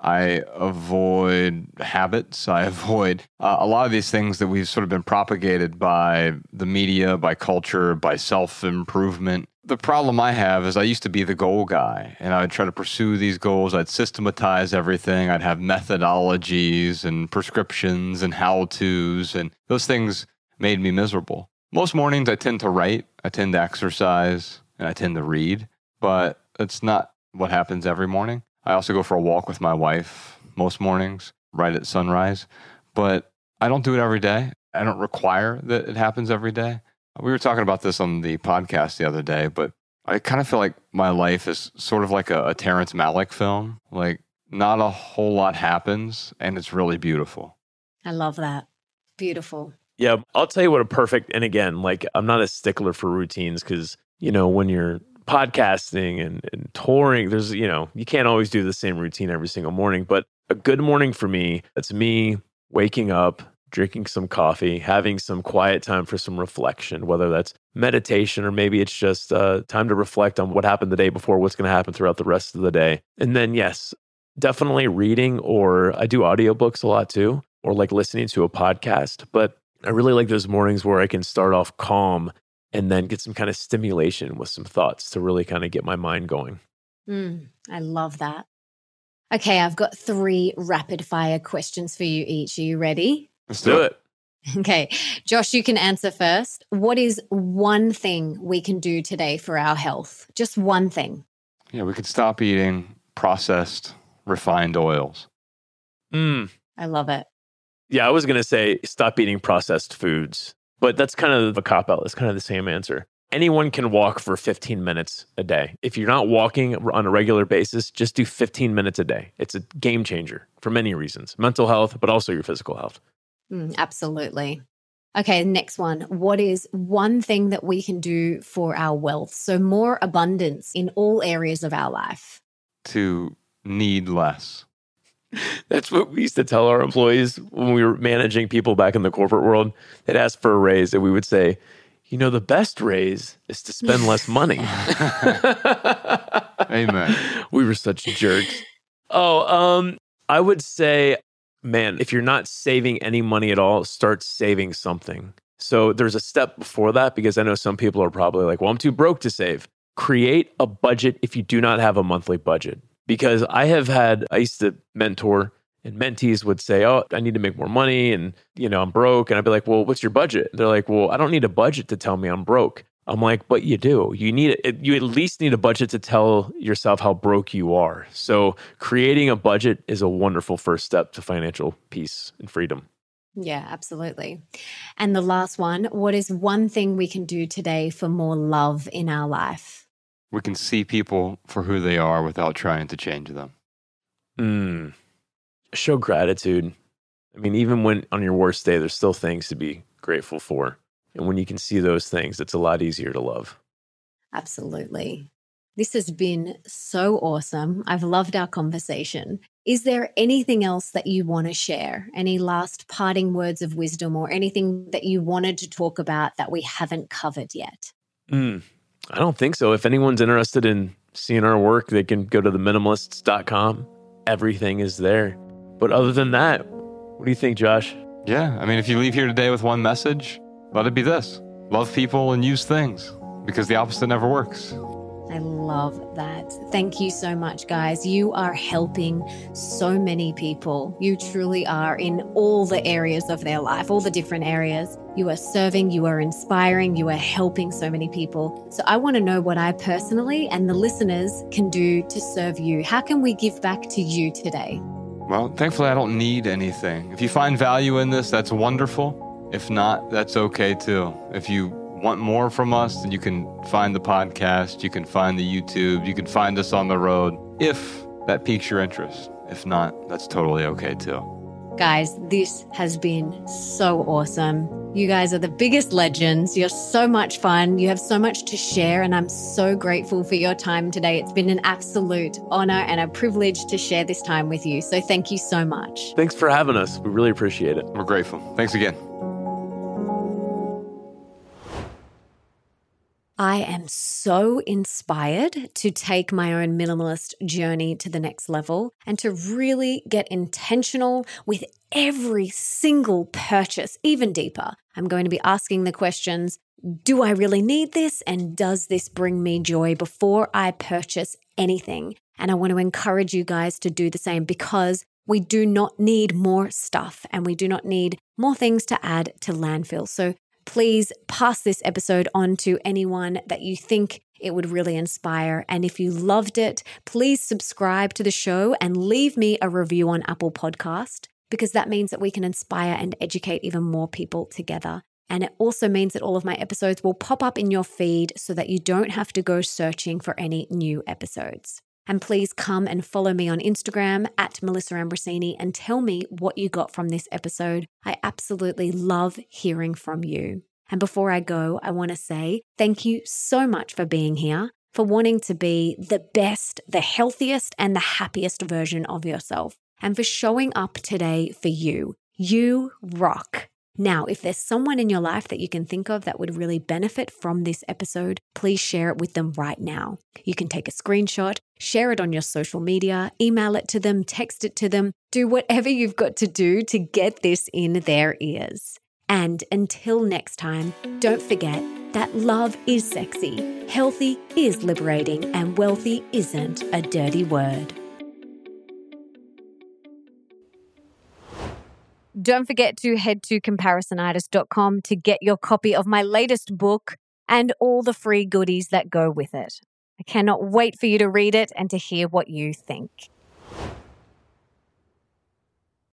I avoid habits. I avoid uh, a lot of these things that we've sort of been propagated by the media, by culture, by self improvement the problem I have is I used to be the goal guy and I would try to pursue these goals. I'd systematize everything. I'd have methodologies and prescriptions and how to's, and those things made me miserable. Most mornings I tend to write, I tend to exercise, and I tend to read, but it's not what happens every morning. I also go for a walk with my wife most mornings, right at sunrise, but I don't do it every day. I don't require that it happens every day. We were talking about this on the podcast the other day, but I kind of feel like my life is sort of like a, a Terrence Malick film. Like, not a whole lot happens, and it's really beautiful. I love that. Beautiful. Yeah, I'll tell you what a perfect, and again, like I'm not a stickler for routines because, you know, when you're podcasting and, and touring, there's, you know, you can't always do the same routine every single morning. But a good morning for me, it's me waking up, drinking some coffee, having some quiet time for some reflection, whether that's meditation or maybe it's just uh, time to reflect on what happened the day before, what's going to happen throughout the rest of the day. And then, yes, definitely reading, or I do audiobooks a lot too, or like listening to a podcast. But I really like those mornings where I can start off calm and then get some kind of stimulation with some thoughts to really kind of get my mind going. Mm, I love that. Okay, I've got three rapid fire questions for you each. Are you ready? Let's Do it. Okay, Josh, you can answer first. What is one thing we can do today for our health? Just one thing. Yeah, we could stop eating processed, refined oils. Mm. I love it. Yeah, I was going to say stop eating processed foods, but that's kind of a cop out. It's kind of the same answer. Anyone can walk for 15 minutes a day. If you're not walking on a regular basis, just do 15 minutes a day. It's a game changer for many reasons mental health, but also your physical health. Mm, absolutely. Okay, next one. What is one thing that we can do for our wealth? So, more abundance in all areas of our life. To need less. That's what we used to tell our employees when we were managing people back in the corporate world. They'd ask for a raise, and we would say, you know, the best raise is to spend less money. Amen. we were such jerks. Oh, um, I would say, man, if you're not saving any money at all, start saving something. So there's a step before that because I know some people are probably like, well, I'm too broke to save. Create a budget if you do not have a monthly budget. Because I have had, I used to mentor and mentees would say, Oh, I need to make more money and, you know, I'm broke. And I'd be like, Well, what's your budget? They're like, Well, I don't need a budget to tell me I'm broke. I'm like, but you do. You need it. You at least need a budget to tell yourself how broke you are. So creating a budget is a wonderful first step to financial peace and freedom. Yeah, absolutely. And the last one what is one thing we can do today for more love in our life? We can see people for who they are without trying to change them. Mm. Show gratitude. I mean, even when on your worst day, there's still things to be grateful for. And when you can see those things, it's a lot easier to love. Absolutely. This has been so awesome. I've loved our conversation. Is there anything else that you want to share? Any last parting words of wisdom or anything that you wanted to talk about that we haven't covered yet? Mm. I don't think so. If anyone's interested in seeing our work, they can go to theminimalists.com. Everything is there. But other than that, what do you think, Josh? Yeah, I mean, if you leave here today with one message, let it be this love people and use things because the opposite never works. I love that. Thank you so much, guys. You are helping so many people. You truly are in all the areas of their life, all the different areas. You are serving, you are inspiring, you are helping so many people. So I want to know what I personally and the listeners can do to serve you. How can we give back to you today? Well, thankfully, I don't need anything. If you find value in this, that's wonderful. If not, that's okay too. If you want more from us, then you can find the podcast, you can find the YouTube, you can find us on the road if that piques your interest. If not, that's totally okay too. Guys, this has been so awesome. You guys are the biggest legends. You're so much fun. You have so much to share, and I'm so grateful for your time today. It's been an absolute honor and a privilege to share this time with you. So, thank you so much. Thanks for having us. We really appreciate it. We're grateful. Thanks again. I am so inspired to take my own minimalist journey to the next level and to really get intentional with every single purchase, even deeper. I'm going to be asking the questions Do I really need this? And does this bring me joy before I purchase anything? And I want to encourage you guys to do the same because we do not need more stuff and we do not need more things to add to landfill. So please pass this episode on to anyone that you think it would really inspire. And if you loved it, please subscribe to the show and leave me a review on Apple Podcast because that means that we can inspire and educate even more people together. And it also means that all of my episodes will pop up in your feed so that you don't have to go searching for any new episodes. And please come and follow me on Instagram at Melissa Ambrosini and tell me what you got from this episode. I absolutely love hearing from you. And before I go, I want to say thank you so much for being here, for wanting to be the best, the healthiest, and the happiest version of yourself, and for showing up today for you. You rock. Now, if there's someone in your life that you can think of that would really benefit from this episode, please share it with them right now. You can take a screenshot, share it on your social media, email it to them, text it to them, do whatever you've got to do to get this in their ears. And until next time, don't forget that love is sexy, healthy is liberating, and wealthy isn't a dirty word. Don't forget to head to comparisonitis.com to get your copy of my latest book and all the free goodies that go with it. I cannot wait for you to read it and to hear what you think.